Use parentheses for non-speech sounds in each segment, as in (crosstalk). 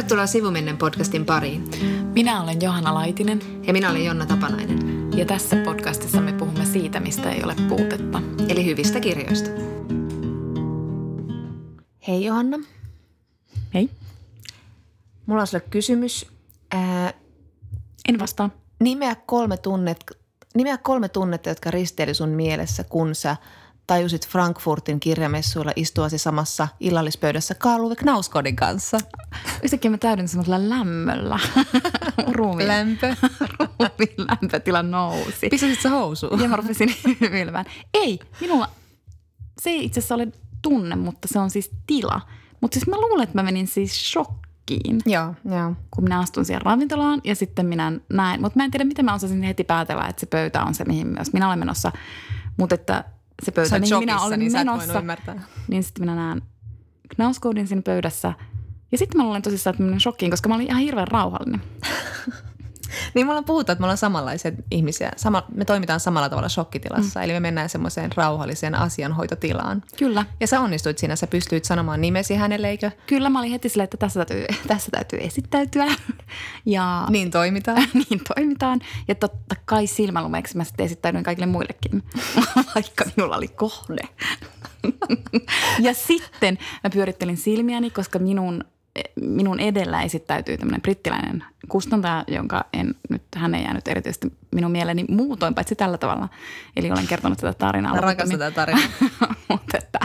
Tervetuloa Sivumennen podcastin pariin. Minä olen Johanna Laitinen. Ja minä olen Jonna Tapanainen. Ja tässä podcastissa me puhumme siitä, mistä ei ole puutetta. Eli hyvistä kirjoista. Hei Johanna. Hei. Mulla on sulle kysymys. Ää, en vastaa. Nimeä kolme, tunnet, nimeä kolme tunnetta, jotka risteili sun mielessä, kun sä – tajusit Frankfurtin kirjamessuilla istuasi samassa illallispöydässä Karl Uwe Knauskodin kanssa? Yhtäkkiä mä täydin semmoisella lämmöllä. (laughs) Ruumiin. Lämpö. (laughs) Ruumiin lämpötila nousi. Pistäsit sä housuun? Ja mä rupesin (laughs) hymyilemään. Ei, minulla se ei itse asiassa ole tunne, mutta se on siis tila. Mutta siis mä luulen, että mä menin siis shokkiin. Joo, joo. Kun minä astun siihen ravintolaan ja sitten minä näin. Mutta mä en tiedä, miten mä osasin heti päätellä, että se pöytä on se, mihin myös minä olen menossa. Mutta että se pöytä, mihin minä olen niin menossa. Niin sitten minä näen Knauskoodin siinä pöydässä. Ja sitten mä olen tosissaan, että minä shokkiin, koska mä olin ihan hirveän rauhallinen. (laughs) Niin me ollaan puhuttu, että me ollaan samanlaisia ihmisiä. Sama, me toimitaan samalla tavalla shokkitilassa. Mm. Eli me mennään semmoiseen rauhalliseen asianhoitotilaan. Kyllä. Ja sä onnistuit siinä, sä pystyit sanomaan nimesi hänelle, eikö? Kyllä, mä olin heti silleen, että tässä täytyy, tässä täytyy esittäytyä. Ja, (laughs) niin toimitaan. (laughs) niin toimitaan. Ja totta kai silmälumeeksi mä sitten esittäydyin kaikille muillekin, (laughs) vaikka minulla oli kohde. ja sitten mä pyörittelin silmiäni, koska minun minun edellä esittäytyy tämmöinen brittiläinen kustantaja, jonka en nyt, hän ei jäänyt erityisesti minun mieleeni muutoin, paitsi tällä tavalla. Eli olen kertonut tätä tarinaa. Mä rakastan tätä tarinaa. (laughs) Mutta että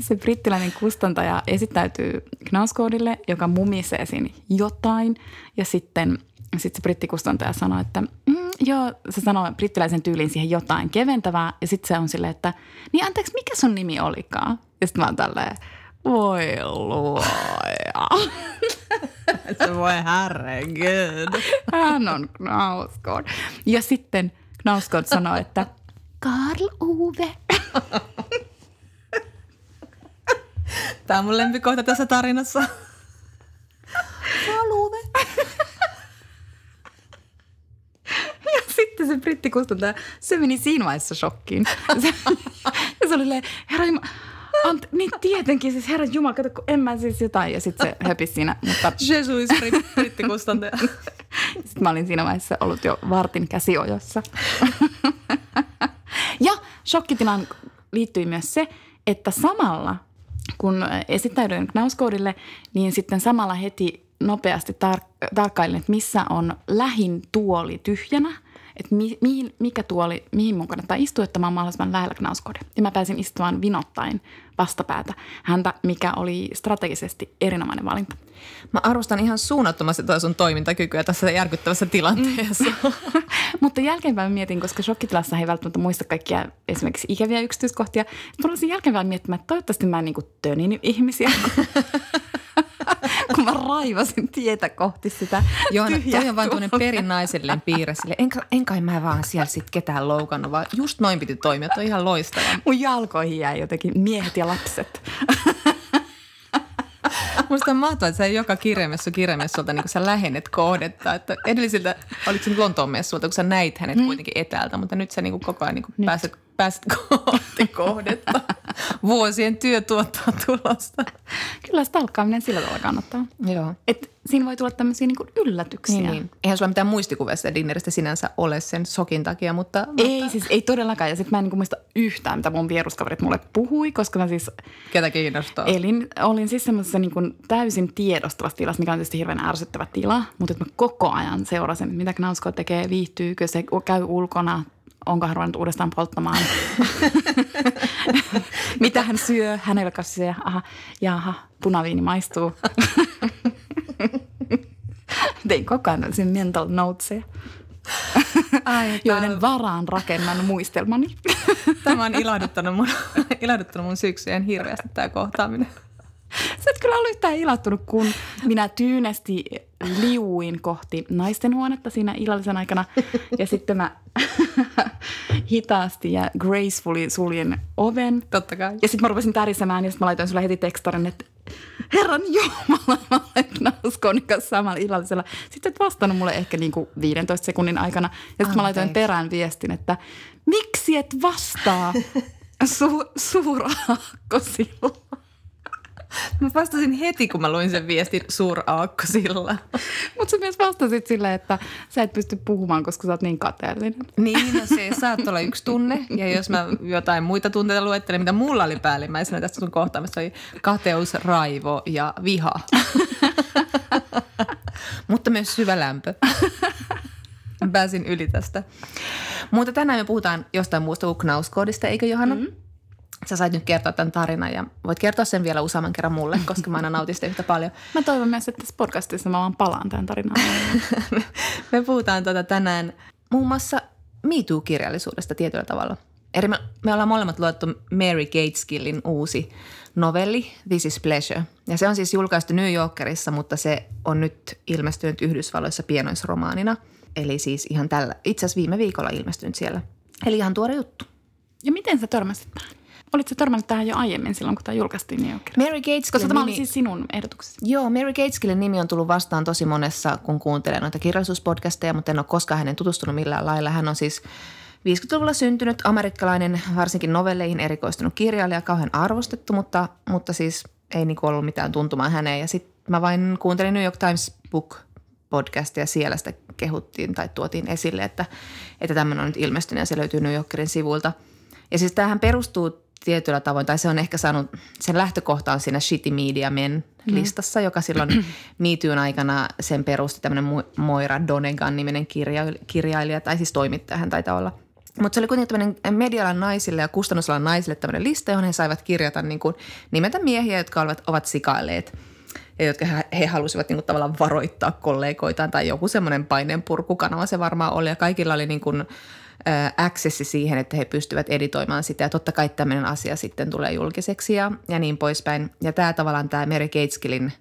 se brittiläinen kustantaja esittäytyy Knauskoodille, joka mumisee siinä jotain. Ja sitten sit se brittikustantaja sanoo, että mm, joo, se sanoo brittiläisen tyylin siihen jotain keventävää. Ja sitten se on silleen, että niin anteeksi, mikä sun nimi olikaan? Ja sitten mä oon tälleen, voi luoja. (laughs) Se voi herregud. Hän on Knauskod. Ja sitten Knauskod sanoi, että Karl Uwe. Tämä on mun lempikohta tässä tarinassa. Karl Uwe. Ja sitten se brittikustantaja, se meni siinä vaiheessa shokkiin. Se, se oli herra Ant, niin tietenkin, siis herra Jumala, kato, kun en mä siis jotain. Ja sitten se höpisi siinä. Mutta... Jesus, brittikustantaja. (laughs) sitten mä olin siinä vaiheessa ollut jo vartin käsiojossa. (laughs) ja shokkitilaan liittyi myös se, että samalla kun esittäydyin Knauskoodille, niin sitten samalla heti nopeasti tar- tarkkailin, että missä on lähin tuoli tyhjänä – että mi, mihin, mikä tuoli, mihin mun kannattaa istua, että mä oon mahdollisimman lähellä Knauskodia. Ja mä pääsin istumaan vinottain vastapäätä häntä, mikä oli strategisesti erinomainen valinta. Mä arvostan ihan suunnattomasti tuo sun toimintakykyä tässä järkyttävässä tilanteessa. Mm. (laughs) Mutta jälkeenpäin mietin, koska shokkitilassa ei välttämättä muista kaikkia esimerkiksi ikäviä yksityiskohtia. Mä olisin jälkeenpäin miettimään, että toivottavasti mä en niin tönin ihmisiä. (laughs) (laughs) kun mä raivasin tietä kohti sitä Joo, no, toi on vaan tuonne perinnaisellinen piirre sille. En, en kai mä vaan siellä sit ketään loukannut, vaan just noin piti toimia. Toi on ihan loistavaa. Mun jalkoihin jäi jotenkin miehet ja lapset. (laughs) Musta on mahtavaa, että sä joka kirjamessu kirjamessulta niin sä lähennet kohdetta. Että edellisiltä, oliko se nyt Lontoon messuilta, kun sä näit hänet mm. kuitenkin etäältä, mutta nyt sä niin koko ajan niin pääset pääsit kohti kohdetta. (laughs) Vuosien työ tuottaa tulosta. Kyllä stalkkaaminen sillä tavalla kannattaa. Joo. Et siinä voi tulla tämmöisiä niinku yllätyksiä. Niin, niin. Eihän sulla mitään muistikuvia sitä dinneristä sinänsä ole sen sokin takia, mutta... Ei mutta... siis, ei todellakaan. Ja sitten mä en niinku muista yhtään, mitä mun vieruskaverit mulle puhui, koska mä siis... Ketä kiinnostaa? Elin, olin siis semmoisessa niinku täysin tiedostavassa tilassa, mikä on tietysti hirveän ärsyttävä tila, mutta että mä koko ajan seurasin, mitä Knausko tekee, viihtyykö se, käy ulkona, onko hän ruvennut uudestaan polttamaan. (laughs) Mitä hän syö, hänellä kasvia, aha, jaha, punaviini maistuu. (laughs) Tein koko ajan mental notesia. Ai, joiden varaan rakennan muistelmani. Tämä on ilahduttanut mun, (laughs) ilahduttanut mun syksyjen hirveästi tämä kohtaaminen. Sä et kyllä ollut yhtään ilahtunut, kun minä tyynesti liuin kohti naisten huonetta siinä illallisen aikana. Ja sitten mä (laughs) hitaasti ja gracefully suljen oven. Totta kai. Ja sitten mä rupesin tärisemään ja sitten mä laitoin sulle heti tekstarin, että Herran Jumala, mä olen Nauskonin kanssa samalla illallisella. Sitten et vastannut mulle ehkä niin kuin 15 sekunnin aikana. Ja sitten mä laitoin perään viestin, että miksi et vastaa su- suurahko silloin? Mä vastasin heti, kun mä luin sen viestin suuraakkosilla. Mutta sä myös vastasit silleen, että sä et pysty puhumaan, koska sä oot niin kateellinen. Niin, no se saattaa olla yksi tunne. Ja jos mä jotain muita tunteita luettelen, mitä mulla oli päällimmäisenä tästä sun kohtaamassa, oli kateus, raivo ja viha. Mutta myös syvä lämpö. Pääsin yli tästä. Mutta tänään me puhutaan jostain muusta kuin Knauskoodista, eikö Johanna? Mm-hmm. Sä sait nyt kertoa tämän tarinan ja voit kertoa sen vielä useamman kerran mulle, (laughs) koska mä aina nautin sitä yhtä paljon. Mä toivon myös, että tässä podcastissa mä vaan palaan tämän tarinaan. (laughs) me puhutaan tuota tänään muun muassa MeToo-kirjallisuudesta tietyllä tavalla. Eri me, me ollaan molemmat luettu Mary Gateskillin uusi novelli This is Pleasure. Ja se on siis julkaistu New Yorkerissa, mutta se on nyt ilmestynyt Yhdysvalloissa pienoisromaanina. Eli siis ihan tällä, itse asiassa viime viikolla ilmestynyt siellä. Eli ihan tuore juttu. Ja miten sä törmäsit tähän? Olitko törmännyt tähän jo aiemmin silloin, kun tämä julkaistiin New Yorkissa? Mary Gateskill Koska tämä oli siis sinun ehdotuksesi. Joo, Mary Gateskillin nimi on tullut vastaan tosi monessa, kun kuuntelee noita kirjallisuuspodcasteja, mutta en ole koskaan hänen tutustunut millään lailla. Hän on siis 50-luvulla syntynyt amerikkalainen, varsinkin novelleihin erikoistunut kirjailija, kauhean arvostettu, mutta, mutta siis ei niin ollut mitään tuntumaa häneen. Ja sitten mä vain kuuntelin New York Times Book podcastia, siellä sitä kehuttiin tai tuotiin esille, että, että tämmöinen on nyt ilmestynyt ja se löytyy New Yorkerin sivuilta. Ja siis tämähän perustuu tietyllä tavoin, tai se on ehkä saanut, sen lähtökohta on siinä Shitty Media Men mm. listassa, joka silloin (clears throat) MeToon aikana sen perusti tämmöinen Moira Donegan niminen kirjailija, kirjailija tai siis toimittaja hän taitaa olla. Mutta se oli kuitenkin tämmöinen medialan naisille ja kustannusalan naisille tämmöinen lista, johon he saivat kirjata niin kuin nimetä miehiä, jotka ovat, ovat sikailleet ja jotka he, he halusivat niin kuin tavallaan varoittaa kollegoitaan tai joku semmoinen paineenpurkukanava se varmaan oli ja kaikilla oli niin kuin – accessi siihen, että he pystyvät editoimaan sitä. Ja totta kai tämmöinen asia sitten tulee julkiseksi ja, ja niin poispäin. Ja tämä tavallaan tämä Mary Gateskillin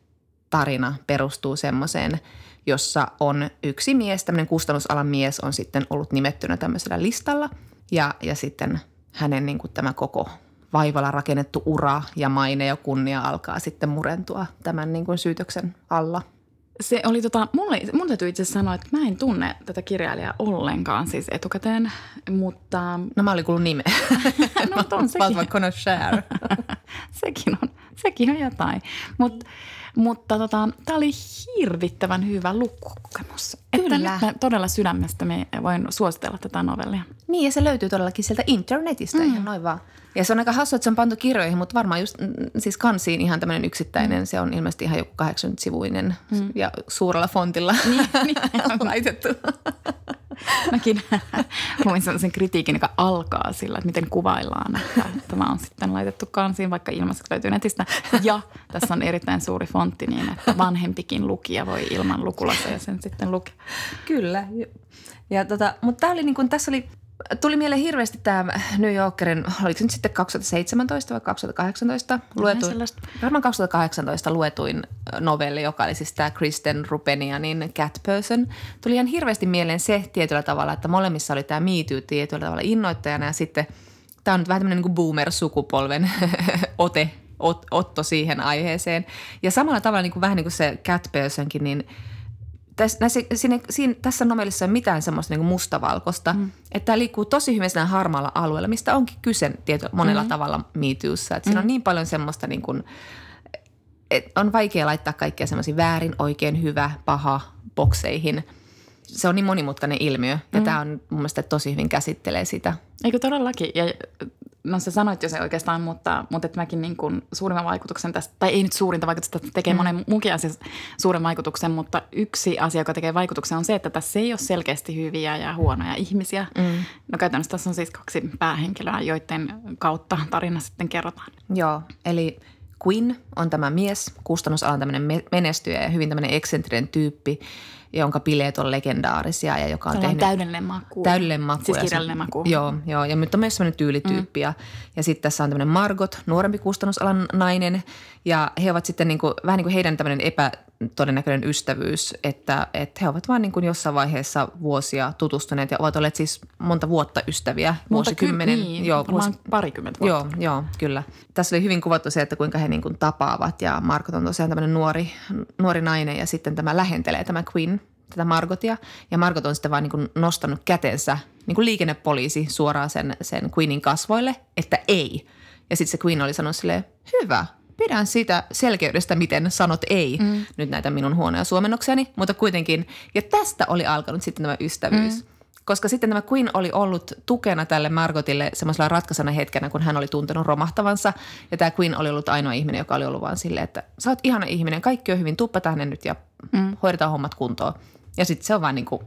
tarina perustuu semmoiseen, jossa on yksi mies, tämmöinen kustannusalan mies on sitten ollut nimettynä tämmöisellä listalla. Ja, ja sitten hänen niin kuin tämä koko vaivalla rakennettu ura ja maine ja kunnia alkaa sitten murentua tämän niin kuin syytöksen alla – se oli tota, mulle, mun täytyy itse sanoa, että mä en tunne tätä kirjailijaa ollenkaan siis etukäteen, mutta... No mä olin kuullut nimeä. (laughs) no (laughs) mutta on sekin. share. (laughs) sekin on, sekin on jotain. Mut, mutta tota, tämä oli hirvittävän hyvä lukukokemus. Kyllä. Että nyt mä todella sydämestä me voin suositella tätä novellia. Niin ja se löytyy todellakin sieltä internetistä mm. ihan noin vaan. Ja se on aika hassu, että se on pantu kirjoihin, mutta varmaan just mm, siis kansiin ihan tämmöinen yksittäinen. Mm. Se on ilmeisesti ihan joku 80-sivuinen mm. ja suurella fontilla niin, (laughs) niin, laitettu. (laughs) Mäkin (laughs) luin sellaisen kritiikin, joka alkaa sillä, että miten kuvaillaan, että tämä on sitten laitettu kansiin, vaikka ilmaiseksi löytyy netistä. Ja tässä on erittäin suuri fontti niin, että vanhempikin lukija voi ilman lukulaseja sen sitten lukea. Kyllä. Ja tota, mutta tämä oli niin kuin, tässä oli Tuli mieleen hirveästi tämä New Yorkerin, oliko se nyt sitten 2017 vai 2018 luetuin, varmaan 2018 luetuin novelli, joka oli siis tämä Kristen Rupenianin Cat Person. Tuli ihan hirveästi mieleen se tietyllä tavalla, että molemmissa oli tämä Me Too tietyllä tavalla innoittajana ja sitten tämä on nyt vähän tämmöinen niin boomer-sukupolven (laughs) ote, ot, otto siihen aiheeseen. Ja samalla tavalla niin kuin, vähän niin kuin se Cat Personkin, niin – tässä, näissä, siinä, siinä, tässä novellissa ei ole mitään semmoista niin mustavalkoista. Mm. Että tämä liikkuu tosi hyvin siinä harmaalla alueella, mistä onkin kyse tietyllä, monella mm. tavalla. Että mm. siinä on mm. niin paljon semmoista niin kuin, että on vaikea laittaa kaikkea semmoisia väärin, oikein, hyvä, paha bokseihin. Se on niin monimutkainen ilmiö ja mm. tämä on mun mielestä tosi hyvin käsittelee sitä. Eikö todellakin? Ja no sä sanoit jo se oikeastaan, mutta, mutta että mäkin niin kuin suurimman vaikutuksen tästä, tai ei nyt suurinta vaikutusta, tekee mm. monen muukin asia suuren vaikutuksen, mutta yksi asia, joka tekee vaikutuksen on se, että tässä ei ole selkeästi hyviä ja huonoja ihmisiä. Mm. No käytännössä tässä on siis kaksi päähenkilöä, joiden kautta tarina sitten kerrotaan. Joo, eli Quinn on tämä mies, kustannusalan tämmöinen menestyjä ja hyvin tämmöinen eksentrinen tyyppi – jonka bileet on legendaarisia ja joka on Tällainen tehnyt... täydellinen maku. Täydellinen maku. Siis kirjallinen maku. Joo, joo, ja nyt on myös sellainen tyylityyppi. Mm. Ja, ja sitten tässä on tämmöinen Margot, nuorempi kustannusalan nainen. Ja he ovat sitten niin kuin, vähän niin kuin heidän tämmöinen epätodennäköinen ystävyys, että, että he ovat vaan niin kuin jossain vaiheessa vuosia tutustuneet ja ovat olleet siis monta vuotta ystäviä, vuosikymmenen. Ky- niin, joo, vuosi, parikymmentä vuotta. Joo, joo, kyllä. Tässä oli hyvin kuvattu se, että kuinka he niin kuin tapaavat ja Margot on tosiaan tämmöinen nuori, nuori nainen ja sitten tämä lähentelee tämä Quinn tätä Margotia. Ja Margot on sitten vaan niin kuin nostanut kätensä, niin kuin liikennepoliisi suoraan sen, sen Queenin kasvoille, että ei. Ja sitten se Queen oli sanonut silleen, hyvä, pidän sitä selkeydestä, miten sanot ei mm. nyt näitä minun huonoja suomennoksiani, mutta kuitenkin. Ja tästä oli alkanut sitten tämä ystävyys. Mm. Koska sitten tämä Queen oli ollut tukena tälle Margotille semmoisella ratkaisena hetkenä, kun hän oli tuntenut romahtavansa. Ja tämä Queen oli ollut ainoa ihminen, joka oli ollut vaan silleen, että sä oot ihana ihminen, kaikki on hyvin, tuppa tänne nyt ja mm. hoidetaan hommat kuntoon. Ja sitten se on vaan niin kuin,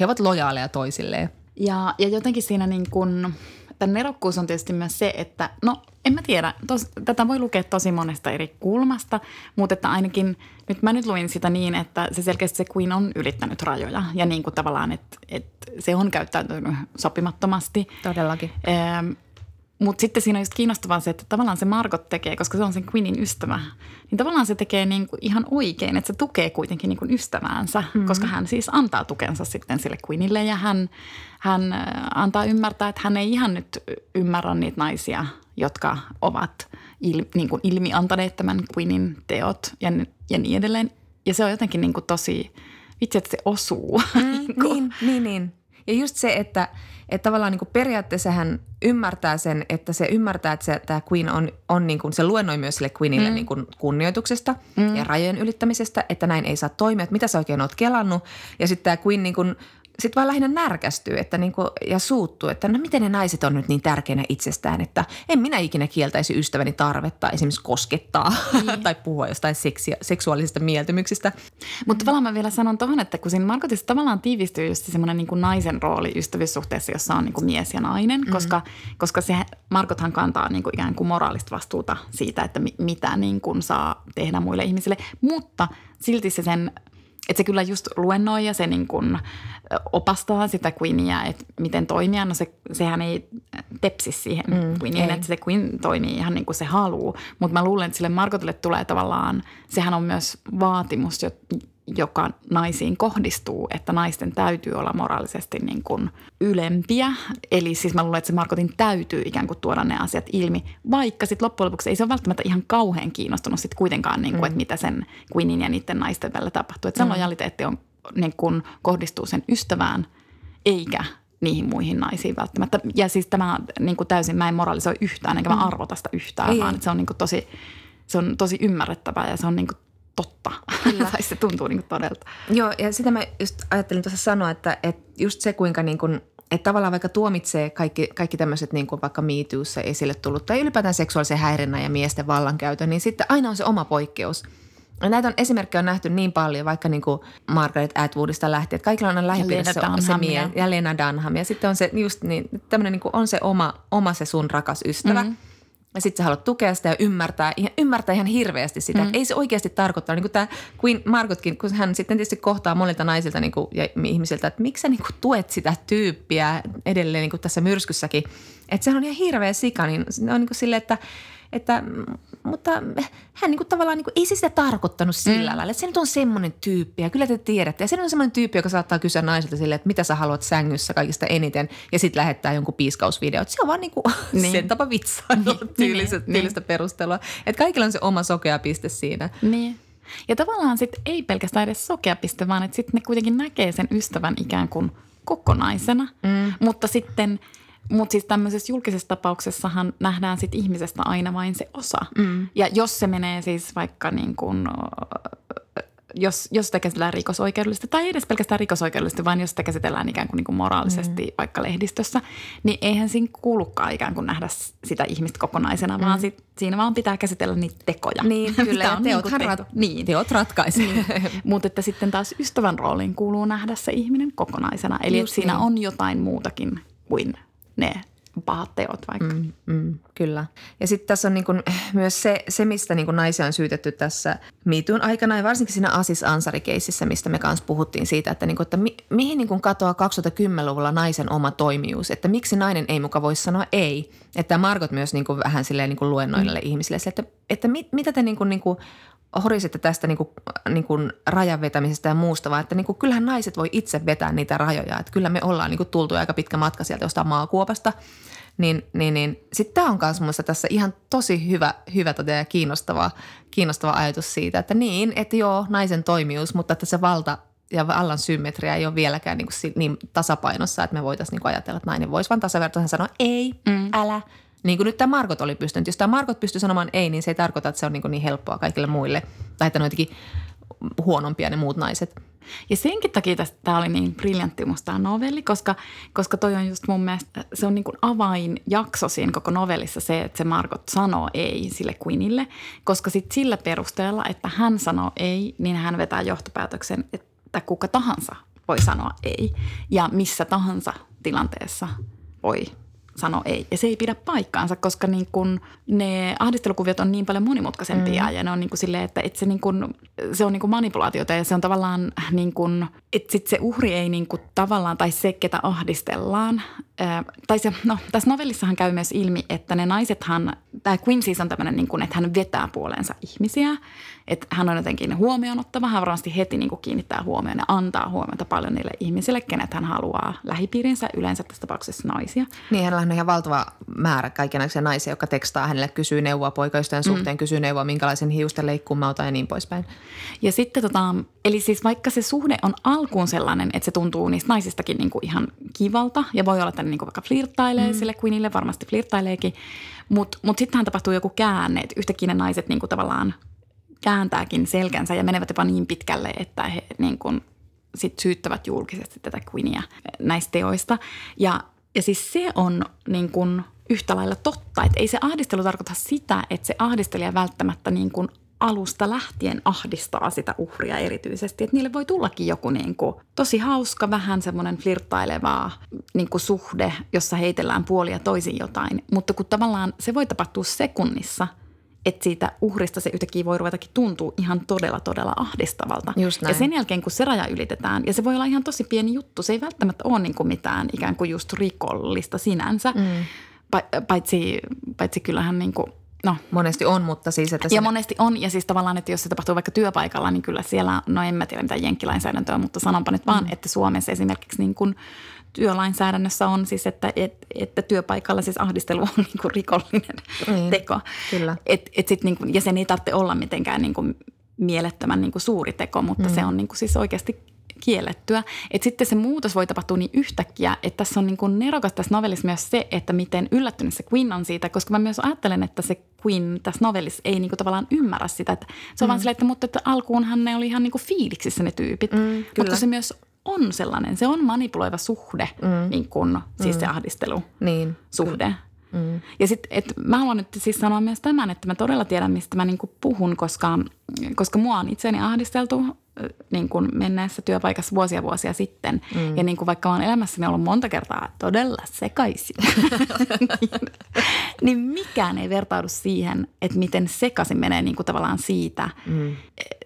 he ovat lojaaleja toisilleen. Ja, ja jotenkin siinä niin kuin, tämän nerokkuus on tietysti myös se, että no en mä tiedä, tos, tätä voi lukea tosi monesta eri kulmasta, mutta että ainakin nyt mä nyt luin sitä niin, että se selkeästi se Queen on ylittänyt rajoja ja niin kuin tavallaan, että, että se on käyttäytynyt sopimattomasti. Todellakin. Ähm, mutta sitten siinä on just kiinnostavaa se, että tavallaan se Margot tekee, koska se on sen Queenin ystävä, niin tavallaan se tekee niin kuin ihan oikein, että se tukee kuitenkin niin kuin ystäväänsä, mm-hmm. koska hän siis antaa tukensa sitten sille Queenille ja hän, hän äh, antaa ymmärtää, että hän ei ihan nyt ymmärrä niitä naisia, jotka ovat il, niin kuin ilmiantaneet tämän Queenin teot ja, ja niin edelleen. Ja se on jotenkin niin kuin tosi, vitsi, että se osuu. (laughs) Mm, niin, niin, niin. Ja just se, että, että tavallaan niin kuin periaatteessa hän ymmärtää sen, että se ymmärtää, että se, tämä Queen on, on niin kuin, se luennoi myös sille Queenille mm. niin kuin kunnioituksesta mm. ja rajojen ylittämisestä, että näin ei saa toimia, että mitä sä oikein oot kelannut. Ja sitten tämä Queen niin kuin sitten vaan lähinnä närkästyy että niinku, ja suuttuu, että no miten ne naiset on nyt niin tärkeänä itsestään, että en minä ikinä kieltäisi ystäväni tarvetta esimerkiksi koskettaa niin. (laughs) tai puhua jostain seksi, seksuaalisista mieltymyksistä. Mutta tavallaan mä vielä sanon tuohon, että kun siinä Markotissa tavallaan tiivistyy just semmoinen niinku naisen rooli ystävyyssuhteessa, jossa on niinku mies ja nainen, mm. koska, koska se Markothan kantaa niinku ikään kuin moraalista vastuuta siitä, että mi, mitä niinku saa tehdä muille ihmisille, mutta silti se sen että se kyllä just luennoi ja se niin kuin opastaa sitä Queenia, että miten toimia. No se, sehän ei tepsi siihen mm, Queeniin, että se Queen toimii ihan niin kuin se haluaa. Mutta mä luulen, että sille Margotille tulee tavallaan, sehän on myös vaatimus, joka naisiin kohdistuu, että naisten täytyy olla moraalisesti niin kuin ylempiä. Eli siis mä luulen, että se Markotin täytyy ikään kuin tuoda ne asiat ilmi, vaikka sitten loppujen lopuksi ei se ole välttämättä ihan kauhean kiinnostunut sitten kuitenkaan, niin kuin, mm. että mitä sen Queenin ja niiden naisten välillä tapahtuu. Että mm. lojaliteetti on, niin kuin, kohdistuu sen ystävään eikä niihin muihin naisiin välttämättä. Ja siis tämä niin kuin täysin, mä en moralisoi yhtään, enkä mä mm. arvota sitä yhtään, ei. vaan että se on niin kuin tosi, se on tosi ymmärrettävää ja se on niin kuin totta. (laughs) Tai se tuntuu niin kuin todelta. Joo, ja sitä mä just ajattelin tuossa sanoa, että, että just se kuinka niin kuin, että tavallaan vaikka tuomitsee kaikki, kaikki tämmöiset niin kuin vaikka MeToossa esille tullut tai ylipäätään seksuaalisen häirinnän ja miesten vallankäytön, niin sitten aina on se oma poikkeus. Ja näitä on esimerkkejä on nähty niin paljon, vaikka niin kuin Margaret Atwoodista lähtien, että kaikilla on lähipiirissä se, se mie ja Lena Dunham. Ja sitten on se just niin, tämmöinen niin kuin on se oma, oma se sun rakas ystävä. Mm-hmm ja sitten sä haluat tukea sitä ja ymmärtää, ymmärtää ihan hirveästi sitä. Mm. Ei se oikeasti tarkoittaa, niin kuin tämä Queen Margotkin, kun hän sitten tietysti kohtaa monilta naisilta niin kuin, ja ihmisiltä, että miksi sä niin kuin, tuet sitä tyyppiä edelleen niin kuin tässä myrskyssäkin. Että se on ihan hirveä sika, niin on niin kuin silleen, että – että, mutta hän niin kuin tavallaan, niin kuin, ei se sitä tarkoittanut sillä mm. lailla. Se nyt on semmoinen tyyppi ja kyllä te tiedätte. Ja se on semmoinen tyyppi, joka saattaa kysyä naiselta silleen, että mitä sä haluat sängyssä kaikista eniten ja sitten lähettää jonkun piiskausvideot. Se on vaan (laughs) niin kuin niin. sen tapa vitsailla niin, tyylistä, niin, tyylistä perustelua. Että kaikilla on se oma sokea piste siinä. Niin. Ja tavallaan sitten ei pelkästään edes sokea piste, vaan että sitten ne kuitenkin näkee sen ystävän ikään kuin kokonaisena. Mm. Mutta sitten – mutta siis tämmöisessä julkisessa tapauksessahan nähdään sit ihmisestä aina vain se osa. Mm. Ja jos se menee siis vaikka niin kuin, jos, jos sitä käsitellään rikosoikeudellisesti, tai ei edes pelkästään rikosoikeudellisesti, vaan jos sitä käsitellään ikään kuin, niin kuin moraalisesti mm. vaikka lehdistössä, niin eihän siinä kuulukaan ikään kuin nähdä sitä ihmistä kokonaisena, mm. vaan sit, siinä vaan pitää käsitellä niitä tekoja. Niin, (laughs) kyllä, ja teot, niin rat, niin. teot ratkaisee. Niin. Mutta että sitten taas ystävän rooliin kuuluu nähdä se ihminen kokonaisena. Eli että siinä niin. on jotain muutakin kuin ne pahat teot vaikka. Mm, mm, kyllä. Ja sitten tässä on niin kun myös se, se mistä niin naisia on syytetty tässä miituun aikana ja varsinkin siinä Asis Ansari-keississä, mistä me kanssa puhuttiin siitä, että, niin kun, että mi, mihin niin kun katoaa 2010-luvulla naisen oma toimijuus, että miksi nainen ei muka voi sanoa ei. Että Margot myös niin vähän silleen niin luennoille mm. ihmisille, että, että mit, mitä te niin kun, niin kun horisitte tästä niin kuin, niin kuin rajan vetämisestä ja muusta, vaan että niin kuin, kyllähän naiset voi itse vetää niitä rajoja. Että kyllä me ollaan niin kuin, tultu aika pitkä matka sieltä jostain maakuopasta. Niin, niin, niin. sitten tämä on myös mun tässä ihan tosi hyvä, hyvä tota ja kiinnostava, kiinnostava ajatus siitä, että niin, että joo, naisen toimijuus, mutta että se valta ja vallan symmetria ei ole vieläkään niin, kuin, niin tasapainossa, että me voitaisiin niin ajatella, että nainen voisi vain tasavertaisen sanoa ei, mm. älä, Niin kuin nyt tämä Margot oli pystynyt. Jos tämä Margot pystyy sanomaan ei, niin se ei tarkoita, että se on niin, niin helppoa kaikille muille. Tai että ne on jotenkin huonompia ne muut naiset. Ja senkin takia tämä oli niin briljantti musta tämä novelli, koska, koska toi on just mun mielestä, se on niin kuin avainjakso siinä koko novellissa se, että se Margot sanoo ei sille Queenille, koska sitten sillä perusteella, että hän sanoo ei, niin hän vetää johtopäätöksen, että kuka tahansa voi sanoa ei ja missä tahansa tilanteessa voi sanoi ei. Ja se ei pidä paikkaansa, koska niin kun ne ahdistelukuviot on niin paljon monimutkaisempia mm. ja ne on niin kuin silleen, että, että se, niin kun, se on niin kuin manipulaatiota ja se on tavallaan niin kuin, että sit se uhri ei niin kuin tavallaan tai se, ketä ahdistellaan. Ää, tai se, no tässä novellissahan käy myös ilmi, että ne naisethan, tämä Quincy on tämmöinen niin kuin, että hän vetää puoleensa ihmisiä – että hän on jotenkin huomioon hän varmasti heti niin kuin kiinnittää huomioon ja antaa huomiota paljon niille ihmisille, kenet hän haluaa lähipiirinsä, yleensä tässä tapauksessa naisia. Niin, hänellä on ihan valtava määrä kaikenlaisia naisia, jotka tekstaa hänelle, kysyy neuvoa poikaystävän mm. suhteen, kysyy neuvoa, minkälaisen hiusten leikkuun mä otan ja niin poispäin. Ja sitten tota, eli siis vaikka se suhde on alkuun sellainen, että se tuntuu niistä naisistakin niin kuin ihan kivalta ja voi olla, että ne niin kuin vaikka flirttailee mm. sille Queenille, varmasti flirttaileekin, mutta mut sittenhän tapahtuu joku käänne, että yhtäkkiä ne naiset niin kuin tavallaan – kääntääkin selkänsä ja menevät jopa niin pitkälle, että he niin kuin sit syyttävät julkisesti tätä Queenia näistä teoista. Ja, ja siis se on niin kuin yhtä lailla totta, että ei se ahdistelu tarkoita sitä, että se ahdistelija välttämättä niin kuin alusta lähtien ahdistaa sitä uhria erityisesti. Että niille voi tullakin joku niin kuin tosi hauska, vähän semmoinen flirttaileva niin kuin suhde, jossa heitellään puolia toisin jotain. Mutta kun tavallaan se voi tapahtua sekunnissa – että siitä uhrista se yhtäkkiä voi ruvetakin tuntua ihan todella, todella ahdistavalta. Just näin. Ja sen jälkeen, kun se raja ylitetään, ja se voi olla ihan tosi pieni juttu, se ei välttämättä ole niin kuin mitään ikään kuin just rikollista sinänsä, mm. paitsi, paitsi kyllähän niin kuin No. Monesti on, mutta siis... Että ja sinne... monesti on, ja siis tavallaan, että jos se tapahtuu vaikka työpaikalla, niin kyllä siellä, no en mä tiedä mitä jenkkilainsäädäntöä, mutta sanonpa nyt vaan, mm. että Suomessa esimerkiksi niin kuin työlainsäädännössä on siis, että, että, että työpaikalla siis ahdistelu on (laughs) niin kuin rikollinen mm, teko. Kyllä. Et, et sit niin kuin, ja sen ei tarvitse olla mitenkään niin kuin mielettömän niin kuin suuri teko, mutta mm. se on niin kuin siis oikeasti kiellettyä. Et sitten se muutos voi tapahtua niin yhtäkkiä, että tässä on niin kuin nerokas tässä novellissa myös se, että miten yllättynyt se Queen on siitä, koska mä myös ajattelen, että se Queen tässä novellissa ei niin kuin tavallaan ymmärrä sitä. Että se on mm. vaan silleen, että, mutta että alkuunhan ne oli ihan niin kuin fiiliksissä ne tyypit, mm, mutta se myös on sellainen, se on manipuloiva suhde, mm. niin kuin, siis mm. se ahdistelu niin. suhde. Mm. Ja sitten, mä haluan nyt siis sanoa myös tämän, että mä todella tiedän, mistä mä niin kuin puhun, koska, koska mua on itseäni ahdisteltu niin kuin menneessä työpaikassa vuosia vuosia sitten. Mm. Ja niin kuin vaikka mä oon elämässäni ollut monta kertaa todella sekaisin, niin, (laughs) niin mikään ei vertaudu siihen, että miten sekaisin menee niin kuin tavallaan siitä, mm.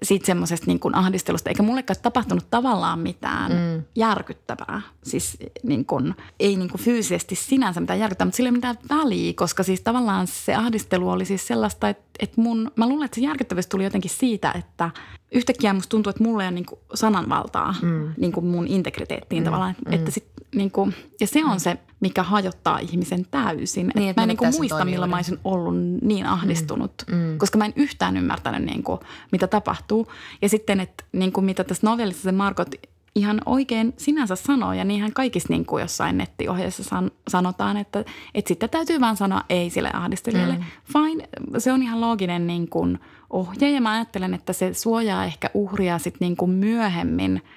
siitä semmoisesta niin kuin ahdistelusta. Eikä mullekaan tapahtunut tavallaan mitään mm. järkyttävää. Siis niin kuin, ei niin kuin fyysisesti sinänsä mitään järkyttävää, mutta sillä ei mitään väliä, koska siis tavallaan se ahdistelu oli siis sellaista, että, että mun, mä luulen, että se järkyttävyys tuli jotenkin siitä, että yhtäkkiä musta tuntuu, että mulla ei ole niin sananvaltaa mm. niin kuin mun integriteettiin mm. tavallaan. Mm. Että sit, niin kuin, ja se on mm. se, mikä hajottaa ihmisen täysin. Niin, että mä en niin kuin muista, milloin mä olisin ollut niin ahdistunut, mm. Mm. koska mä en yhtään ymmärtänyt, niin kuin, mitä tapahtuu. Ja sitten, että niin kuin mitä tässä novellissa se Margot ihan oikein sinänsä sanoo, ja niinhän kaikissa niin kuin jossain nettiohjeessa san, sanotaan, että, että sitten täytyy vaan sanoa ei sille ahdistelijalle. Mm. Fine, se on ihan looginen niin kuin ohje, ja mä ajattelen, että se suojaa ehkä uhria sitten niin kuin myöhemmin –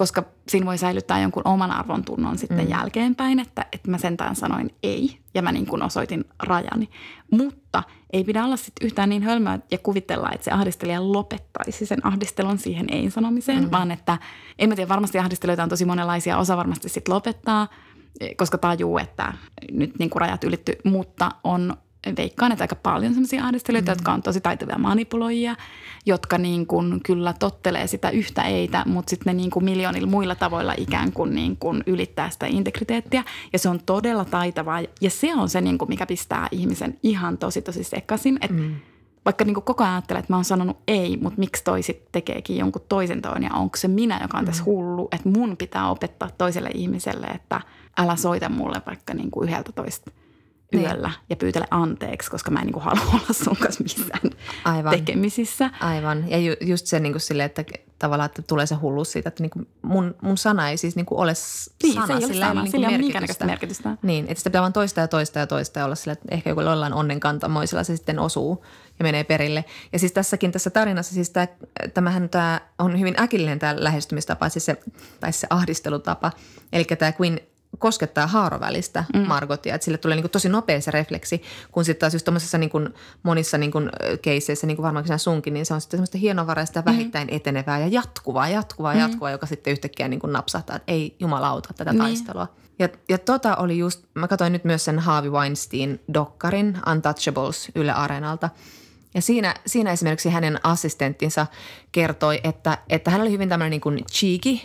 koska siinä voi säilyttää jonkun oman arvon tunnon sitten mm. jälkeenpäin, että, että mä sentään sanoin ei ja mä niin kuin osoitin rajani. Mutta ei pidä olla sitten yhtään niin hölmöä ja kuvitella, että se ahdistelija lopettaisi sen ahdistelun siihen ei-sanomiseen, mm. vaan että en mä tiedä, varmasti ahdistelijoita on tosi monenlaisia, osa varmasti sitten lopettaa, koska tajuu, että nyt niin kuin rajat ylitty, mutta on veikkaan, että aika paljon sellaisia ahdistelijoita, mm. jotka on tosi taitavia manipuloijia, jotka niin kuin kyllä tottelee sitä yhtä eitä, mutta sitten ne niin kuin miljoonilla muilla tavoilla ikään kuin, niin kuin ylittää sitä integriteettiä. Ja se on todella taitavaa ja se on se, niin kuin mikä pistää ihmisen ihan tosi tosi sekaisin. Että mm. Vaikka niin kuin koko ajan ajattelee, että mä oon sanonut ei, mutta miksi toi sitten tekeekin jonkun toisen toon ja onko se minä, joka on tässä mm. hullu, että mun pitää opettaa toiselle ihmiselle, että älä soita mulle vaikka niin kuin yhdeltä toista. Yöllä niin. ja pyytele anteeksi, koska mä en niin halua olla sun kanssa missään Aivan. tekemisissä. Aivan. Ja ju, just se niin kuin sille, että tavallaan, että tulee se hulluus siitä, että niin kuin mun, mun sana ei siis niin kuin ole Niin, sana. se ei ole sillä sana, niin sillä ei ole merkitystä. merkitystä. Niin, että sitä pitää vaan toistaa ja toistaa ja toistaa ja olla sillä, että ehkä joku jollain onnenkantamoisella se sitten osuu ja menee perille. Ja siis tässäkin tässä tarinassa, siis tämä, tämähän tämä on hyvin äkillinen tämä lähestymistapa, siis se, tai se ahdistelutapa. Eli tämä Queen koskettaa haarovälistä mm. Margotia, että sille tulee niin kuin tosi nopea se refleksi, kun sitten taas just tuommoisessa niin kuin monissa niin kuin keisseissä, niin kuin varmaankin sinä sunkin, niin se on sitten semmoista hienovaraista, vähittäin etenevää ja jatkuvaa, jatkuvaa, mm. jatkuvaa, joka sitten yhtäkkiä niin kuin napsahtaa, että ei jumalauta tätä Niin. taistelua. Ja, ja tota oli just, mä katsoin nyt myös sen Harvey Weinstein-dokkarin Untouchables Yle Areenalta. Ja siinä, siinä esimerkiksi hänen assistenttinsa kertoi, että, että hän oli hyvin tämmöinen niin kuin cheeky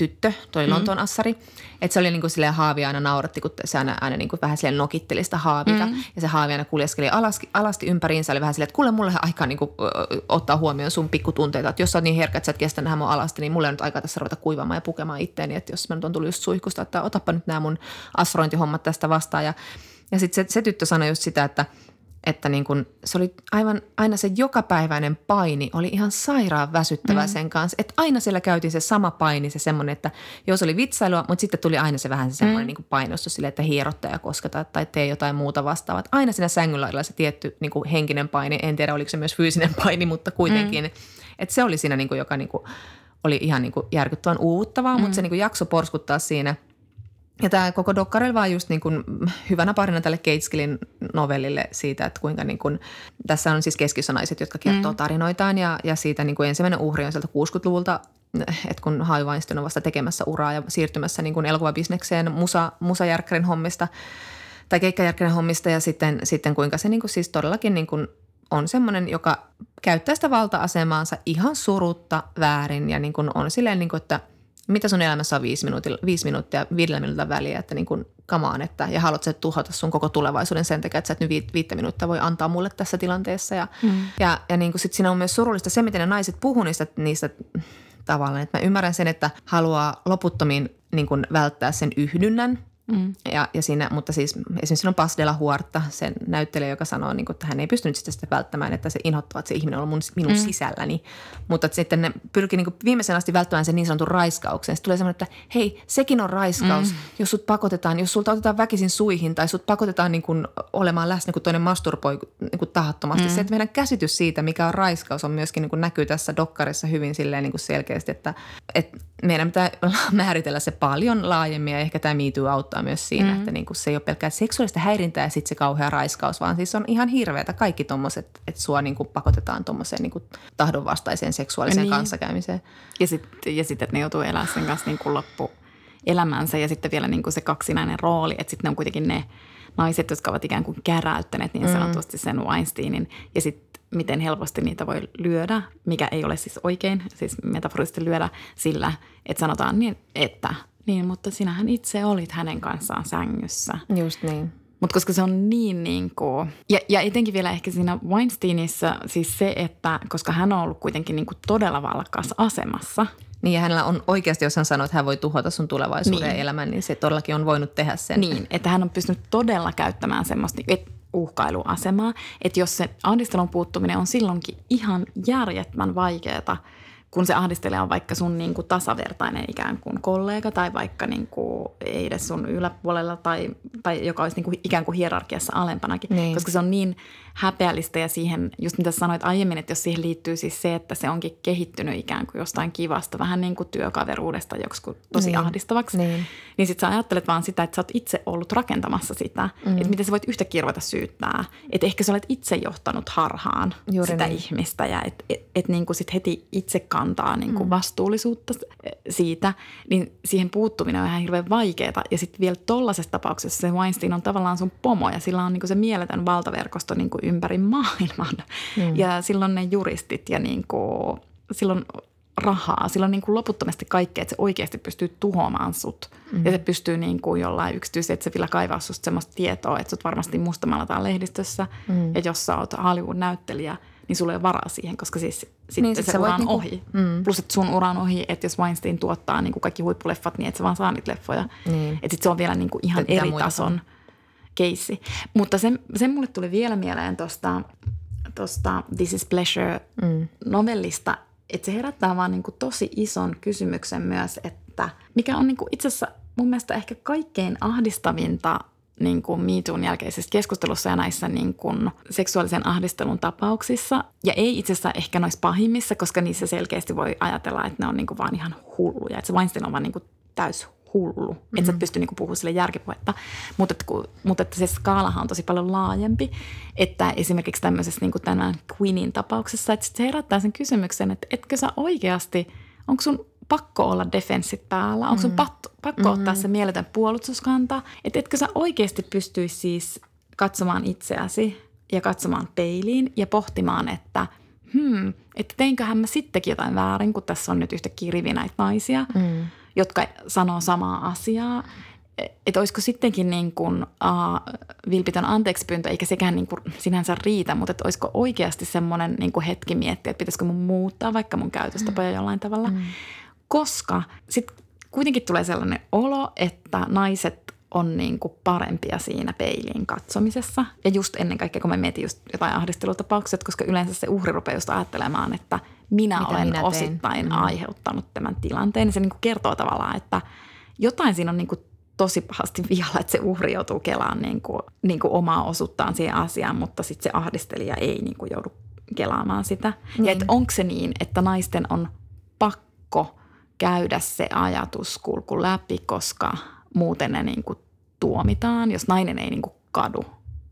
tyttö, toi mm. Lontoon assari. Että se oli niin kuin silleen haavi aina nauratti, kun se aina, aina niin kuin vähän silleen nokitteli sitä haavita. Mm. Ja se haavi aina kuljeskeli alasti, alasti ympäriinsä. Oli vähän silleen, että kuule mulle on aikaa niin kuin, ö, ottaa huomioon sun pikkutunteita. Että jos sä oot niin herkkä, että sä et kestä nähdä mun alasti, niin mulle on nyt aikaa tässä ruveta kuivamaan ja pukemaan itteeni. Että jos mä nyt on tullut just suihkusta, että otappa nyt nämä mun asfrointihommat tästä vastaan. Ja, ja sitten se, se tyttö sanoi just sitä, että – että niin kun, se oli aivan, aina se jokapäiväinen paini oli ihan sairaan väsyttävä mm. sen kanssa. Että aina siellä käytiin se sama paini, se semmoinen, että jos oli vitsailua, mutta sitten tuli aina se vähän se semmoinen mm. niin painostus sille, että hierotta ja kosketa tai tee jotain muuta vastaavaa. Aina siinä sängyllä oli se tietty niin kuin henkinen paini, en tiedä oliko se myös fyysinen (laughs) paini, mutta kuitenkin. Mm. Että se oli siinä, niin kuin, joka niin kuin, oli ihan niin kuin järkyttävän uuvuttavaa, mm. mutta se niin kuin jakso porskuttaa siinä – ja tämä koko dokkari vaan just niin kuin hyvänä parina tälle Cateskillin novellille siitä, että kuinka niin kuin, tässä on siis keskiössä naiset, jotka kertoo mm. tarinoitaan ja, ja siitä niin kuin ensimmäinen uhri on sieltä 60-luvulta, että kun Harvey Weinstein on vasta tekemässä uraa ja siirtymässä niin kuin elokuvabisnekseen musa, musajärkkärin hommista tai keikkajärkkärin hommista ja sitten, sitten kuinka se niin kuin siis todellakin niin kuin on semmoinen, joka käyttää sitä valta-asemaansa ihan surutta väärin ja niin kuin on silleen, niin kuin, että – mitä sun elämässä on viisi, minuuttia, viisi minuuttia, viidellä minuutilla väliä, että niin kuin kamaan, että ja haluat sä tuhota sun koko tulevaisuuden sen takia, että sä et nyt viittä minuuttia voi antaa mulle tässä tilanteessa. Ja, mm. ja, ja niin kuin sit siinä on myös surullista se, miten ne naiset puhuu niistä, niistä tavallaan. Että mä ymmärrän sen, että haluaa loputtomiin niin kuin välttää sen yhdynnän, Mm. Ja, ja siinä, mutta siis esimerkiksi on Pasdela Huorta, sen näyttelijä, joka sanoo, niin kuin, että hän ei pystynyt sitä, sitä välttämään, että se inhottava, että se ihminen on mun, minun mm. sisälläni. Mutta että sitten ne pyrkii niin viimeisen asti välttämään sen niin sanotun raiskauksen. Sitten tulee semmoinen, että hei, sekin on raiskaus, mm. jos sut pakotetaan, jos sulta otetaan väkisin suihin tai sut pakotetaan niin kuin olemaan läsnä, kun toinen masturboi niin kuin tahattomasti. Mm. Se, että meidän käsitys siitä, mikä on raiskaus, on myöskin niin kuin näkyy tässä dokkarissa hyvin silleen niin kuin selkeästi, että, että meidän pitää (laughs) määritellä se paljon laajemmin ja ehkä tämä MeToo auttaa myös siinä, mm. että niin kuin se ei ole pelkkää seksuaalista häirintää ja sitten se kauhea raiskaus, vaan siis on ihan hirveätä kaikki tuommoiset, että sua niin kuin pakotetaan tuommoiseen niin kuin tahdonvastaiseen seksuaaliseen niin. kanssakäymiseen. Ja sitten, ja sit, että ne joutuu elämään sen kanssa niin kuin loppu elämänsä ja sitten vielä niin kuin se kaksinainen rooli, että sitten ne on kuitenkin ne naiset, jotka ovat ikään kuin käräyttäneet niin sanotusti sen Weinsteinin ja sitten miten helposti niitä voi lyödä, mikä ei ole siis oikein, siis metaforisesti lyödä sillä, että sanotaan niin, että niin, mutta sinähän itse olit hänen kanssaan sängyssä. Just niin. Mutta koska se on niin niin kuin, ja, ja etenkin vielä ehkä siinä Weinsteinissa siis se, että koska hän on ollut kuitenkin niin kuin todella valkkaassa asemassa. Niin ja hänellä on oikeasti, jos hän sanoo, että hän voi tuhota sun tulevaisuuden niin. elämän, niin se todellakin on voinut tehdä sen. Niin, että hän on pystynyt todella käyttämään semmoista, että uhkailuasemaa, että jos se ahdistelun puuttuminen on silloinkin ihan järjettömän vaikeaa, kun se ahdistelija on vaikka sun niin kuin tasavertainen ikään kuin kollega tai vaikka niin kuin ei edes sun yläpuolella tai, tai joka olisi niin kuin ikään kuin hierarkiassa alempanakin, niin. koska se on niin häpeällistä ja siihen, just mitä sanoit aiemmin, että jos siihen liittyy siis se, että se onkin kehittynyt ikään kuin jostain kivasta, vähän niin kuin työkaveruudesta joksikin tosi niin. ahdistavaksi, niin, niin sitten sä ajattelet vaan sitä, että sä oot itse ollut rakentamassa sitä, mm. että miten sä voit yhtäkkiä ruveta syyttää, että ehkä sä olet itse johtanut harhaan Juuri sitä niin. ihmistä ja että et, et niin kuin sit heti itse kantaa niin kuin mm. vastuullisuutta siitä, niin siihen puuttuminen on ihan hirveän vaikeaa ja sitten vielä tollaisessa tapauksessa se Weinstein on tavallaan sun pomo ja sillä on niin kuin se mieletön valtaverkosto niin kuin ympäri maailman. Mm. Ja silloin ne juristit ja niin kuin, silloin rahaa, silloin niin kuin loputtomasti kaikkea, että se oikeasti pystyy tuhoamaan sut. Mm. Ja se pystyy niin kuin jollain yksityisetsevillä kaivaa susta semmoista tietoa, että sut varmasti mustamalataan lehdistössä. Mm. Ja jos sä oot Hollywood-näyttelijä, niin sulla ei ole varaa siihen, koska siis sitten niin, sit se ura on niinku, ohi. Mm. Plus, että sun ura on ohi, että jos Weinstein tuottaa niin kuin kaikki huippuleffat, niin et sä vaan saa niitä leffoja. Niin. Että sit se on vielä niin kuin ihan Tätä eri tason keissi. Mutta sen, sen mulle tuli vielä mieleen tuosta tosta This is Pleasure mm. novellista, että se herättää vaan niin kuin tosi ison kysymyksen myös, että mikä on niin kuin itse asiassa mun mielestä ehkä kaikkein ahdistavinta niin kuin MeToon jälkeisessä keskustelussa ja näissä niin kuin seksuaalisen ahdistelun tapauksissa. Ja ei itse asiassa ehkä noissa pahimmissa, koska niissä selkeästi voi ajatella, että ne on niin kuin vaan ihan hulluja. Että se Weinstein on vaan niin kuin täys hullu. Mm-hmm. Että sä et pysty niinku puhumaan sille järkipuhetta. Mutta, että, mutta että se skaalahan on tosi paljon laajempi. Että esimerkiksi tämmöisessä niinku tämän Queenin tapauksessa, että se herättää sen kysymyksen, että etkö sä oikeasti, onko sun pakko olla defenssit päällä? Onko sun mm-hmm. pakko, pakko mm-hmm. ottaa se mieletön puolustuskanta? Että etkö sä oikeasti pystyisi siis katsomaan itseäsi ja katsomaan peiliin ja pohtimaan, että hmm, että teinköhän mä sittenkin jotain väärin, kun tässä on nyt yhtä rivi näitä naisia. Mm jotka sanoo samaa asiaa. Että olisiko sittenkin niin kuin, uh, vilpitön anteeksipyyntö, eikä sekään niin kuin sinänsä riitä, mutta että olisiko oikeasti semmoinen niin kuin hetki miettiä, että pitäisikö mun muuttaa vaikka mun käytöstapoja mm. jollain tavalla. Mm. Koska sitten kuitenkin tulee sellainen olo, että naiset on niin kuin parempia siinä peiliin katsomisessa. Ja just ennen kaikkea, kun mä mietin just jotain ahdistelutapauksia, koska yleensä se uhri rupeaa just ajattelemaan, että minä Mitä olen minä osittain mm. aiheuttanut tämän tilanteen. Niin se niin kuin kertoo tavallaan, että jotain siinä on niin kuin tosi pahasti vialla, että se uhri joutuu kelaan niin kuin, niin kuin omaa osuuttaan siihen asiaan, mutta sitten se ahdistelija ei niin kuin joudu kelaamaan sitä. Niin. Ja että onko se niin, että naisten on pakko käydä se ajatuskulku läpi, koska muuten ne niin kuin tuomitaan, jos nainen ei niin kuin kadu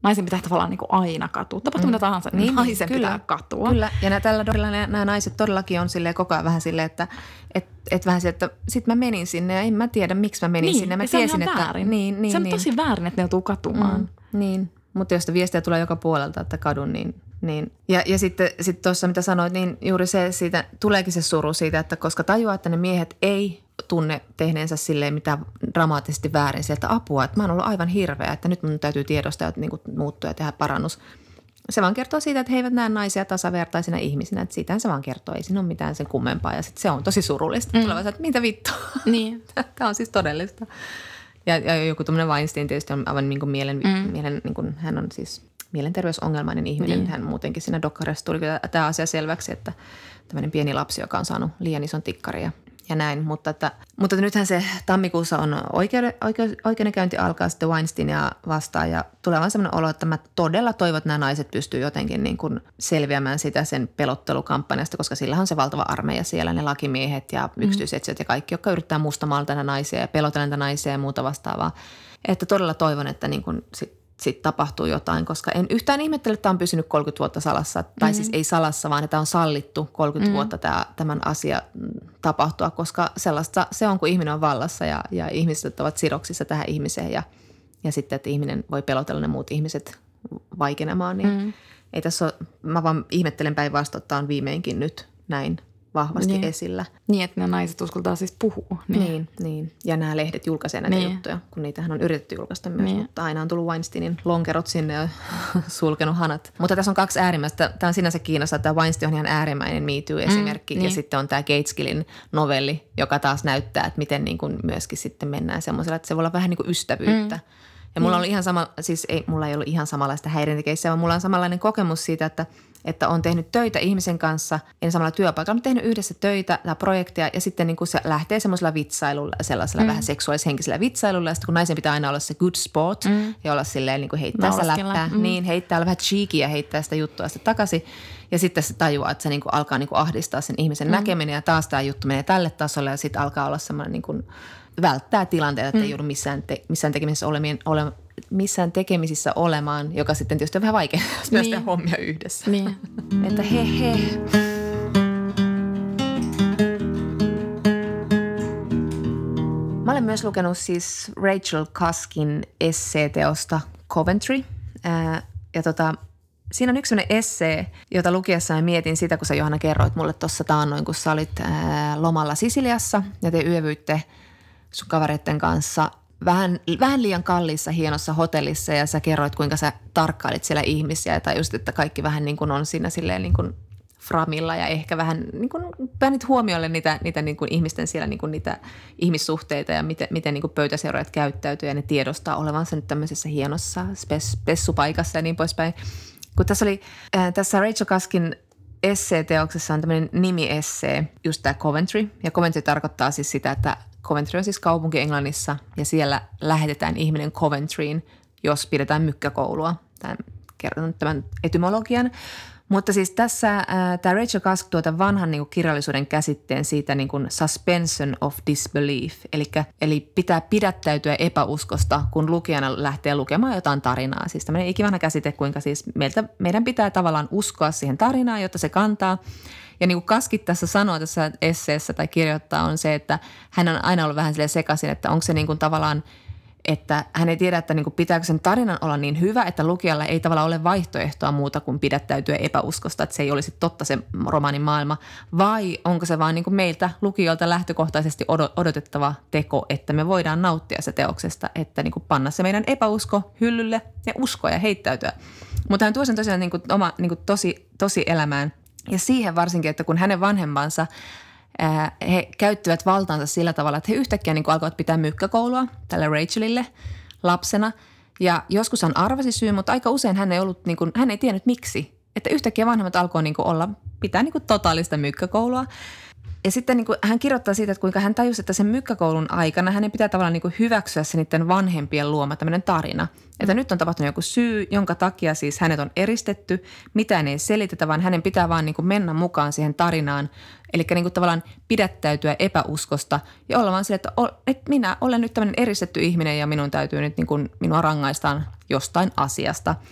naisen pitää tavallaan niin kuin aina katua. Tapahtuu mm. mitä tahansa, niin, niin naisen kyllä, pitää katua. Kyllä, ja nämä, tällä dorilla nämä, nämä naiset todellakin on silleen koko ajan vähän silleen, että et, et vähän se, että sit mä menin sinne ja en mä tiedä, miksi mä menin niin, sinne. Mä se tiesin, on että, väärin. Niin, niin, se on niin. tosi väärin, että ne joutuu katumaan. Mm, niin, mutta jos viestiä tulee joka puolelta, että kadun, niin, niin. Ja, ja sitten sit tuossa, mitä sanoit, niin juuri se siitä, tuleekin se suru siitä, että koska tajuaa, että ne miehet ei tunne tehneensä silleen mitä dramaattisesti väärin sieltä apua, että mä oon ollut aivan hirveä, että nyt mun täytyy tiedostaa, että niin muuttua ja tehdä parannus. Se vaan kertoo siitä, että he eivät näe naisia tasavertaisina ihmisinä, että siitähän se vaan kertoo, ei siinä ole mitään sen kummempaa ja sitten se on tosi surullista. Mm. Tulevat, että mitä vittua, (laughs) niin. (laughs) tämä on siis todellista. Ja, ja joku tuommoinen Weinstein tietysti on aivan niin kuin mielen, mm. mielen niin kuin, hän on siis mielenterveysongelmainen ihminen. Niin. Hän muutenkin siinä dokkarissa tuli tämä asia selväksi, että tämmöinen pieni lapsi, joka on saanut liian ison tikkarin ja ja näin. Mutta, että, mutta nythän se tammikuussa on oikeuden, oikeus, oikeudenkäynti alkaa sitten Weinsteinia vastaan ja tulee vaan sellainen olo, että mä todella toivon, että nämä naiset pystyy jotenkin niin kuin selviämään sitä sen pelottelukampanjasta, koska sillä on se valtava armeija siellä, ne lakimiehet ja mm. yksityisetsijät ja kaikki, jotka yrittää mustamaalta naisia ja pelotella naisia ja muuta vastaavaa. Että todella toivon, että niin kuin sit sitten tapahtuu jotain, koska en yhtään ihmettele, että tämä on pysynyt 30 vuotta salassa. Tai mm-hmm. siis ei salassa, vaan että on sallittu 30 mm-hmm. vuotta tämä, tämän asia mm, tapahtua, koska sellaista se on, kun ihminen on vallassa ja, ja ihmiset ovat sidoksissa tähän ihmiseen ja, ja sitten, että ihminen voi pelotella ne muut ihmiset vaikenemaan, niin mm-hmm. ei tässä ole, mä vaan ihmettelen päinvastoin, että on viimeinkin nyt näin vahvasti niin. esillä. Niin, että ne naiset uskaltaa siis puhua. Niin, niin. niin. Ja nämä lehdet julkaisee näitä niin. juttuja, kun niitähän on yritetty julkaista myös, niin. mutta aina on tullut Weinsteinin lonkerot sinne ja (laughs) sulkenut hanat. Mutta tässä on kaksi äärimmäistä. Tämä on sinänsä kiinnostavaa, että Weinstein on ihan äärimmäinen Me Too-esimerkki mm, niin. ja sitten on tämä Gateskillin novelli, joka taas näyttää, että miten niin kuin myöskin sitten mennään semmoisella, että se voi olla vähän niin kuin ystävyyttä. Mm. Ja mulla mm. oli ihan sama, siis ei, mulla ei ollut ihan samanlaista häirintäkeissiä, vaan mulla on samanlainen kokemus siitä, että – että on tehnyt töitä ihmisen kanssa, en samalla työpaikalla, mutta tehnyt yhdessä töitä tai projekteja ja sitten niin kuin se lähtee semmoisella vitsailulla, sellaisella mm. vähän seksuaalishenkisellä vitsailulla ja sitten kun naisen pitää aina olla se good sport mm. ja olla silleen niin kuin heittää sitä läppää, mm. niin heittää vähän cheekiä heittää sitä juttua sitten takaisin ja sitten se tajuaa, että se niin kuin alkaa niin kuin ahdistaa sen ihmisen mm. näkeminen ja taas tämä juttu menee tälle tasolle ja sitten alkaa olla semmoinen niin kuin välttää tilanteita, että mm. ei joudu missään, te, missään tekemisessä olemien, ole, missään tekemisissä olemaan, joka sitten tietysti on vähän vaikea, (laughs) jos niin. tehdä hommia yhdessä. Niin. että he he. Mä olen myös lukenut siis Rachel Kaskin esseeteosta Coventry. Ää, ja tota, siinä on yksi sellainen essee, jota lukiessa mä mietin sitä, kun sä Johanna kerroit mulle tuossa taannoin, kun sä olit ää, lomalla Sisiliassa ja te yövyitte sun kavereiden kanssa vähän, vähän liian kalliissa hienossa hotellissa ja sä kerroit, kuinka sä tarkkailit siellä ihmisiä tai just, että kaikki vähän niin kuin on siinä silleen niin kuin framilla ja ehkä vähän niin kuin pänit huomiolle niitä, niitä niin kuin ihmisten siellä niin kuin niitä ihmissuhteita ja miten, miten niin kuin pöytäseuraajat käyttäytyy ja ne tiedostaa olevansa nyt tämmöisessä hienossa spes, spessupaikassa ja niin poispäin. Kun tässä oli, äh, tässä Rachel Kaskin esseeteoksessa on tämmöinen nimi-essee, just tämä Coventry. Ja Coventry tarkoittaa siis sitä, että Coventry on siis kaupunki Englannissa ja siellä lähetetään ihminen Coventryin, jos pidetään mykkäkoulua. Tämän, kerron tämän etymologian. Mutta siis tässä äh, tämä Rachel Cusk tuota vanhan niin kuin kirjallisuuden käsitteen siitä niin kuin suspension of disbelief, eli, eli pitää pidättäytyä epäuskosta, kun lukijana lähtee lukemaan jotain tarinaa. Siis tämmöinen ikivanha käsite, kuinka siis meiltä, meidän pitää tavallaan uskoa siihen tarinaan, jotta se kantaa. Ja niin kuin Kaskit tässä sanoo tässä esseessä tai kirjoittaa on se, että hän on aina ollut vähän sekaisin, että onko se niin kuin tavallaan – että hän ei tiedä, että niin kuin pitääkö sen tarinan olla niin hyvä, että lukijalla ei tavallaan ole vaihtoehtoa muuta kuin pidättäytyä epäuskosta, että se ei olisi totta se romaanin maailma, vai onko se vaan niin kuin meiltä lukijoilta lähtökohtaisesti odotettava teko, että me voidaan nauttia se teoksesta, että niin kuin panna se meidän epäusko hyllylle ja uskoa ja heittäytyä. Mutta hän tuo sen tosiaan niin kuin oma niin kuin tosi, tosi elämään ja siihen varsinkin, että kun hänen vanhempansa – he käyttivät valtaansa sillä tavalla, että he yhtäkkiä niin alkoivat pitää mykkäkoulua tälle Rachelille lapsena. Ja joskus hän arvasi syy, mutta aika usein hän ei, ollut, niin kuin, hän ei tiennyt miksi. Että yhtäkkiä vanhemmat alkoi niin olla, pitää niin totaalista mykkäkoulua. Ja sitten niin kuin, hän kirjoittaa siitä, että kuinka hän tajusi, että sen mykkäkoulun aikana hänen pitää tavallaan niin kuin hyväksyä se niiden vanhempien luoma tämmöinen tarina. Että nyt on tapahtunut joku syy, jonka takia siis hänet on eristetty, mitään ei selitetä, vaan hänen pitää vaan niin kuin mennä mukaan siihen tarinaan. Eli niin kuin tavallaan pidättäytyä epäuskosta ja olla vaan sille, että, että minä olen nyt tämmöinen eristetty ihminen ja minun täytyy nyt niin kuin, minua rangaistaan jostain asiasta –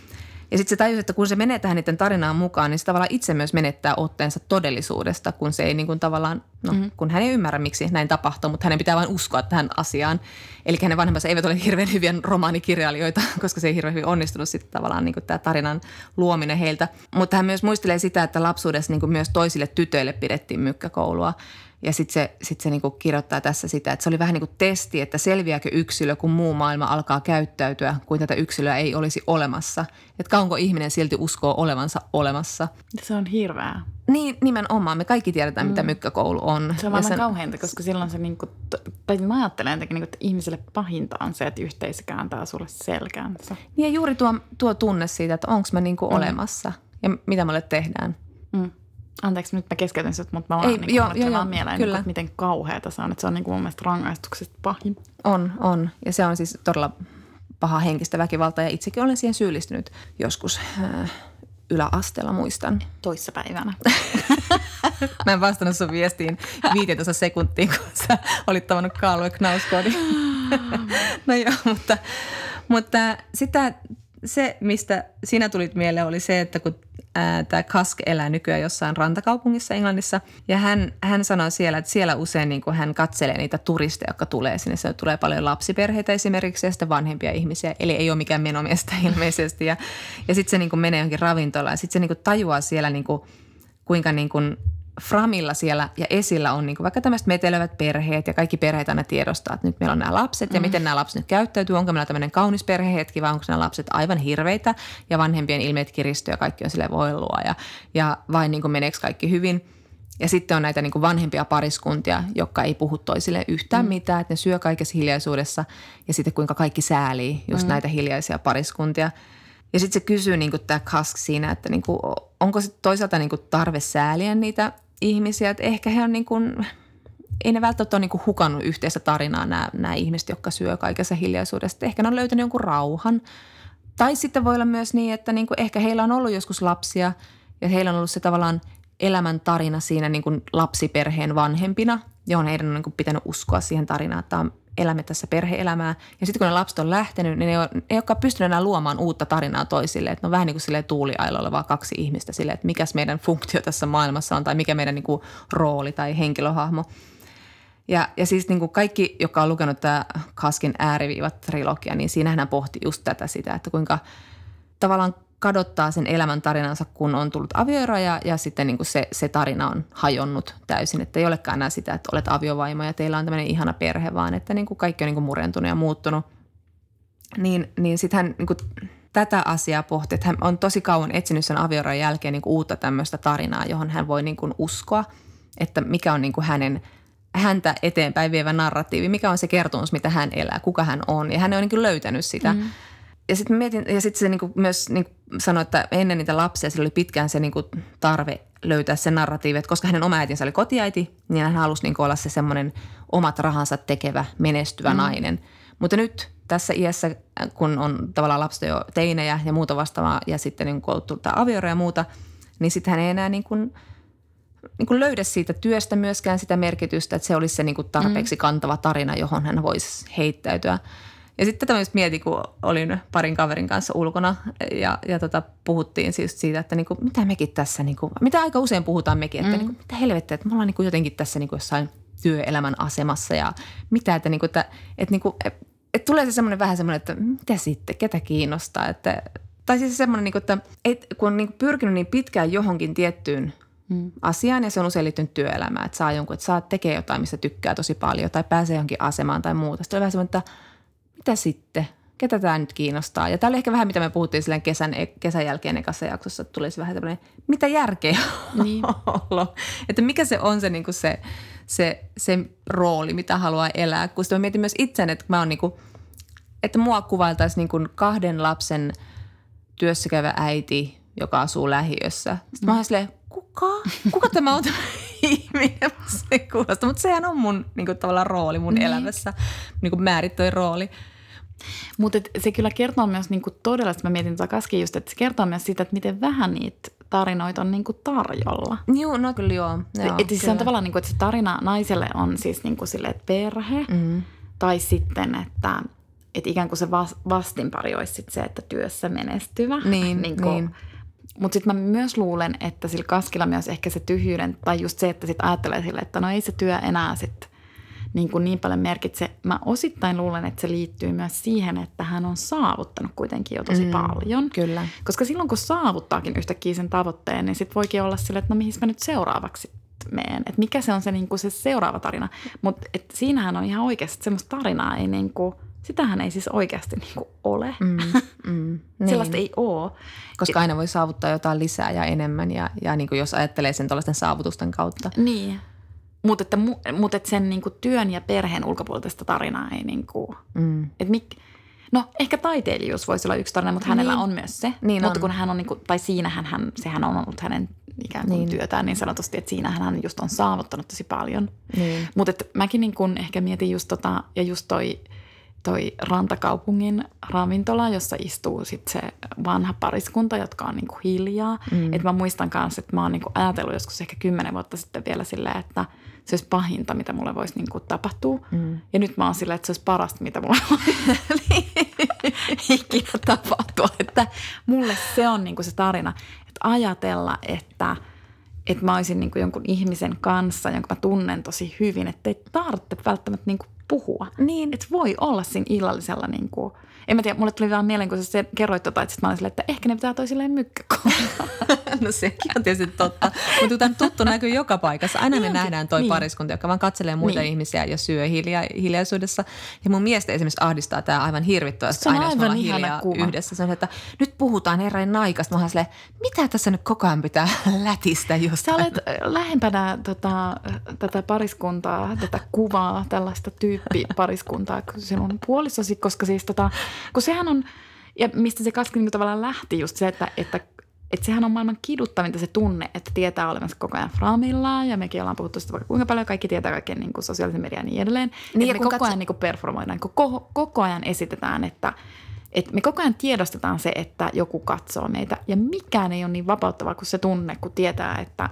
ja sitten se tajusi, että kun se menee tähän niiden tarinaan mukaan, niin se tavallaan itse myös menettää otteensa todellisuudesta, kun se ei niin kuin tavallaan, no mm-hmm. kun hän ei ymmärrä, miksi näin tapahtuu, mutta hänen pitää vain uskoa tähän asiaan. Eli hänen vanhempansa eivät ole hirveän hyviä romaanikirjailijoita, (laughs) koska se ei hirveän hyvin onnistunut sitten tavallaan niin kuin tämä tarinan luominen heiltä. Mutta hän myös muistelee sitä, että lapsuudessa niin kuin myös toisille tytöille pidettiin mykkäkoulua. Ja sitten se, sit se niinku kirjoittaa tässä sitä, että se oli vähän niin kuin testi, että selviääkö yksilö, kun muu maailma alkaa käyttäytyä, kuin tätä yksilöä ei olisi olemassa. Että kauanko ihminen silti uskoo olevansa olemassa. Se on hirveää. Niin, nimenomaan. Me kaikki tiedetään, mm. mitä mykkäkoulu on. Se on vaan sen... kauheinta, koska silloin se, niin kuin, tai mä ajattelen jotenkin, niin että ihmiselle pahinta on se, että yhteisö kääntää sulle selkäänsä. Niin ja juuri tuo, tuo tunne siitä, että onko mä niin kuin mm. olemassa ja mitä mulle tehdään. Mm. Anteeksi, nyt mä keskeytän sinut, mutta mä vaan Ei, niin joo, joo, joo, mieleen, kyllä. Niin, miten kauheata se on. Että se on niin kuin mun mielestä rangaistuksesta pahin. On, on. Ja se on siis todella paha henkistä väkivaltaa ja itsekin olen siihen syyllistynyt joskus äh, yläasteella muistan. Toissapäivänä. (laughs) mä en vastannut sun viestiin 15 sekuntiin, kun sä olit tavannut Kaalue Knauskoodi. (laughs) no joo, mutta, mutta sitä, se, mistä sinä tulit mieleen, oli se, että kun tämä Kask elää nykyään jossain rantakaupungissa Englannissa. Ja hän, hän sanoi siellä, että siellä usein niin hän katselee niitä turisteja, jotka tulee sinne. Se tulee paljon lapsiperheitä esimerkiksi ja sitten vanhempia ihmisiä. Eli ei ole mikään menomiestä (laughs) ilmeisesti. Ja, ja sitten se niin menee johonkin ravintolaan ja sitten se niin tajuaa siellä niin kuin, kuinka niin kuin Framilla siellä ja esillä on niin vaikka tämmöiset metelevät perheet ja kaikki perheet aina tiedostaa, että nyt meillä on nämä lapset ja mm. miten nämä lapset nyt käyttäytyy. Onko meillä tämmöinen kaunis perhehetki vai onko nämä lapset aivan hirveitä ja vanhempien ilmeet kiristyy ja kaikki on sille voilua ja, ja vain niin meneekö kaikki hyvin. Ja sitten on näitä niin vanhempia pariskuntia, jotka ei puhu toisille yhtään mm. mitään, että ne syö kaikessa hiljaisuudessa ja sitten kuinka kaikki säälii just mm. näitä hiljaisia pariskuntia – ja sitten se kysyy niin tämä Kask siinä, että niin kuin, onko se toisaalta niin tarve sääliä niitä ihmisiä, että ehkä he on niin kuin, ei ne välttämättä ole niin kuin hukannut yhteistä tarinaa nämä, nämä ihmiset, jotka syö kaikessa hiljaisuudessa. Ehkä ne on löytänyt jonkun rauhan. Tai sitten voi olla myös niin, että niin kuin ehkä heillä on ollut joskus lapsia ja heillä on ollut se tavallaan elämän tarina siinä niin kuin lapsiperheen vanhempina, johon heidän on niin kuin pitänyt uskoa siihen tarinaan, että on elämme tässä perheelämää. Ja sitten kun ne lapset on lähtenyt, niin ne ei, ei olekaan pystynyt enää luomaan uutta tarinaa toisille. Että ne on vähän niin kuin sille tuuliailoilla vaan kaksi ihmistä sille, että mikä meidän funktio tässä maailmassa on tai mikä meidän niin kuin rooli tai henkilöhahmo. Ja, ja siis niin kuin kaikki, joka on lukenut tämä Kaskin ääriviivat trilogia, niin siinähän hän pohti just tätä sitä, että kuinka tavallaan kadottaa sen elämän tarinansa, kun on tullut avioero ja, sitten niin kuin se, se tarina on hajonnut täysin. Että ei olekaan enää sitä, että olet aviovaimo ja teillä on tämmöinen ihana perhe, vaan että niin kuin kaikki on niin kuin murentunut ja muuttunut. Niin, niin sitten hän niin kuin tätä asiaa pohti, että hän on tosi kauan etsinyt sen avioeron jälkeen niin kuin uutta tämmöistä tarinaa, johon hän voi niin kuin uskoa, että mikä on niin kuin hänen häntä eteenpäin vievä narratiivi, mikä on se kertomus, mitä hän elää, kuka hän on. Ja hän on niin löytänyt sitä. Mm ja sitten mietin, ja sitten se niinku myös niinku sanoi, että ennen niitä lapsia sillä oli pitkään se niinku tarve löytää se narratiivi, että koska hänen oma äitinsä oli kotiäiti, niin hän halusi niin olla se semmoinen omat rahansa tekevä, menestyvä mm. nainen. Mutta nyt tässä iässä, kun on tavallaan lapset jo teinejä ja muuta vastaavaa ja sitten niin kun on avioero ja muuta, niin sitten hän ei enää niin kuin, niin kuin löydä siitä työstä myöskään sitä merkitystä, että se olisi se niin kuin tarpeeksi mm. kantava tarina, johon hän voisi heittäytyä. Ja sitten tätä myös mietin, kun olin parin kaverin kanssa ulkona ja, ja tota, puhuttiin siis siitä, että niin kuin, mitä mekin tässä, niin kuin, mitä aika usein puhutaan mekin, että mm. niin kuin, mitä helvettiä, että me ollaan niin kuin jotenkin tässä niin kuin jossain työelämän asemassa ja mitä, että, niin kuin, että, että, niin kuin, että, että tulee se semmoinen vähän semmoinen, että mitä sitten, ketä kiinnostaa, että tai siis semmoinen, niin kuin, että, että kun on niin pyrkinyt niin pitkään johonkin tiettyyn mm. asiaan ja se on usein liittynyt työelämään, että saa jonkun, että saa tekee jotain, mistä tykkää tosi paljon tai pääsee johonkin asemaan tai muuta. Sitten on vähän semmoinen, että mitä sitten? Ketä tämä nyt kiinnostaa? Ja tämä oli ehkä vähän, mitä me puhuttiin silleen kesän, kesän jälkeen ekassa jaksossa, että tulisi vähän tämmöinen, mitä järkeä niin. olla? Että mikä se on se, niin kuin se, se, se rooli, mitä haluaa elää. Kun sitten mä mietin myös itseäni, että mä oon niin kuin, että mua kuvailtaisiin niin kuin kahden lapsen työssäkäyvä äiti, joka asuu lähiössä. Sitten mm. mä oon silleen, kuka? Kuka tämä on (laughs) ihminen? Se kuulostaa, mutta sehän on mun niin kuin, tavallaan rooli mun niin. elämässä, niin kuin määrittöi rooli. Mutta se kyllä kertoo myös niin kuin todella, että mä mietin kaskin just, että se kertoo myös siitä, että miten vähän niitä tarinoita on niin kuin tarjolla. Joo, no kyllä joo. joo et siis se on tavallaan, niin kuin, että se tarina naiselle on siis niin kuin sille, että perhe mm. tai sitten, että, että ikään kuin se vastinpari olisi sit se, että työssä menestyvä. Niin, niin, kuin, niin. Mutta sitten mä myös luulen, että sillä kaskilla myös ehkä se tyhjyyden, tai just se, että sitten ajattelee sille, että no ei se työ enää sitten niin, kuin niin paljon merkitse. Mä osittain luulen, että se liittyy myös siihen, että hän on saavuttanut kuitenkin jo tosi mm, paljon. Kyllä. Koska silloin kun saavuttaakin yhtäkkiä sen tavoitteen, niin sitten voikin olla sille, että no mihin mä nyt seuraavaksi meen. Että mikä se on se, niin kuin se seuraava tarina. Mutta siinähän on ihan oikeasti semmoista tarinaa ei niin kuin – Sitähän ei siis oikeasti niin kuin ole. Mm, (laughs) mm, niin. Sellaista ei ole. Koska aina voi saavuttaa jotain lisää ja enemmän ja, ja niin kuin jos ajattelee sen tuollaisten saavutusten kautta. Niin. Mutta että, mut että sen niin kuin työn ja perheen ulkopuolista tarinaa ei niin kuin, mm. että mik, No ehkä taiteilijuus voisi olla yksi tarina, mutta hänellä niin. on myös se. Niin mutta on. kun hän on, niin kuin, tai siinähän hän, sehän on ollut hänen ikään kuin niin. työtään niin sanotusti, että siinähän hän just on saavuttanut tosi paljon. Niin. Mutta mäkin niin kuin ehkä mietin just tota, ja just toi – toi rantakaupungin ravintola, jossa istuu sit se vanha pariskunta, jotka on niinku hiljaa. Mm. Et mä muistan kanssa, että mä oon niinku ajatellut joskus ehkä kymmenen vuotta sitten vielä silleen, että se olisi pahinta, mitä mulle voisi niinku tapahtua. Mm. Ja nyt mä oon silleen, että se olisi parasta, mitä mulle (laughs) voi ikinä tapahtua. Että mulle se on niinku se tarina, että ajatella, että – että mä olisin niin jonkun ihmisen kanssa, jonka mä tunnen tosi hyvin, että ei tarvitse välttämättä niin puhua. Niin. Että voi olla siinä illallisella niin kuin, en mä tiedä, mulle tuli vaan mieleen, kun sä kerroit tota, että mä olin silleen, että ehkä ne pitää toisilleen mykkäkolla. (laughs) no sekin on tietysti totta. Mutta tämä tuttu näkyy joka paikassa. Aina me nähdään toi niin. pariskunta, joka vaan katselee muita niin. ihmisiä ja syö hilja, hiljaisuudessa. Ja mun mielestä esimerkiksi ahdistaa tämä aivan hirvittävästi. Se on aina, aivan hiljaa kuva. yhdessä. Se on, että nyt puhutaan eräin naikasta. Mä oon silleen, mitä tässä nyt koko ajan pitää (laughs) lätistä jostain? Sä olet lähempänä tota, tätä pariskuntaa, tätä kuvaa, tällaista tyyppipariskuntaa kuin sinun puolisosi, koska siis tota, kun sehän on, ja mistä se kaskin niin tavallaan lähti just se, että, että että sehän on maailman kiduttavinta se tunne, että tietää olemassa koko ajan framillaan ja mekin ollaan puhuttu sitä vaikka kuinka paljon, kaikki tietää kaiken niin kuin sosiaalisen median ja niin edelleen. Niin, me koko katso... ajan niin kuin performoidaan, koko, koko ajan esitetään, että, että me koko ajan tiedostetaan se, että joku katsoo meitä ja mikään ei ole niin vapauttavaa kuin se tunne, kun tietää, että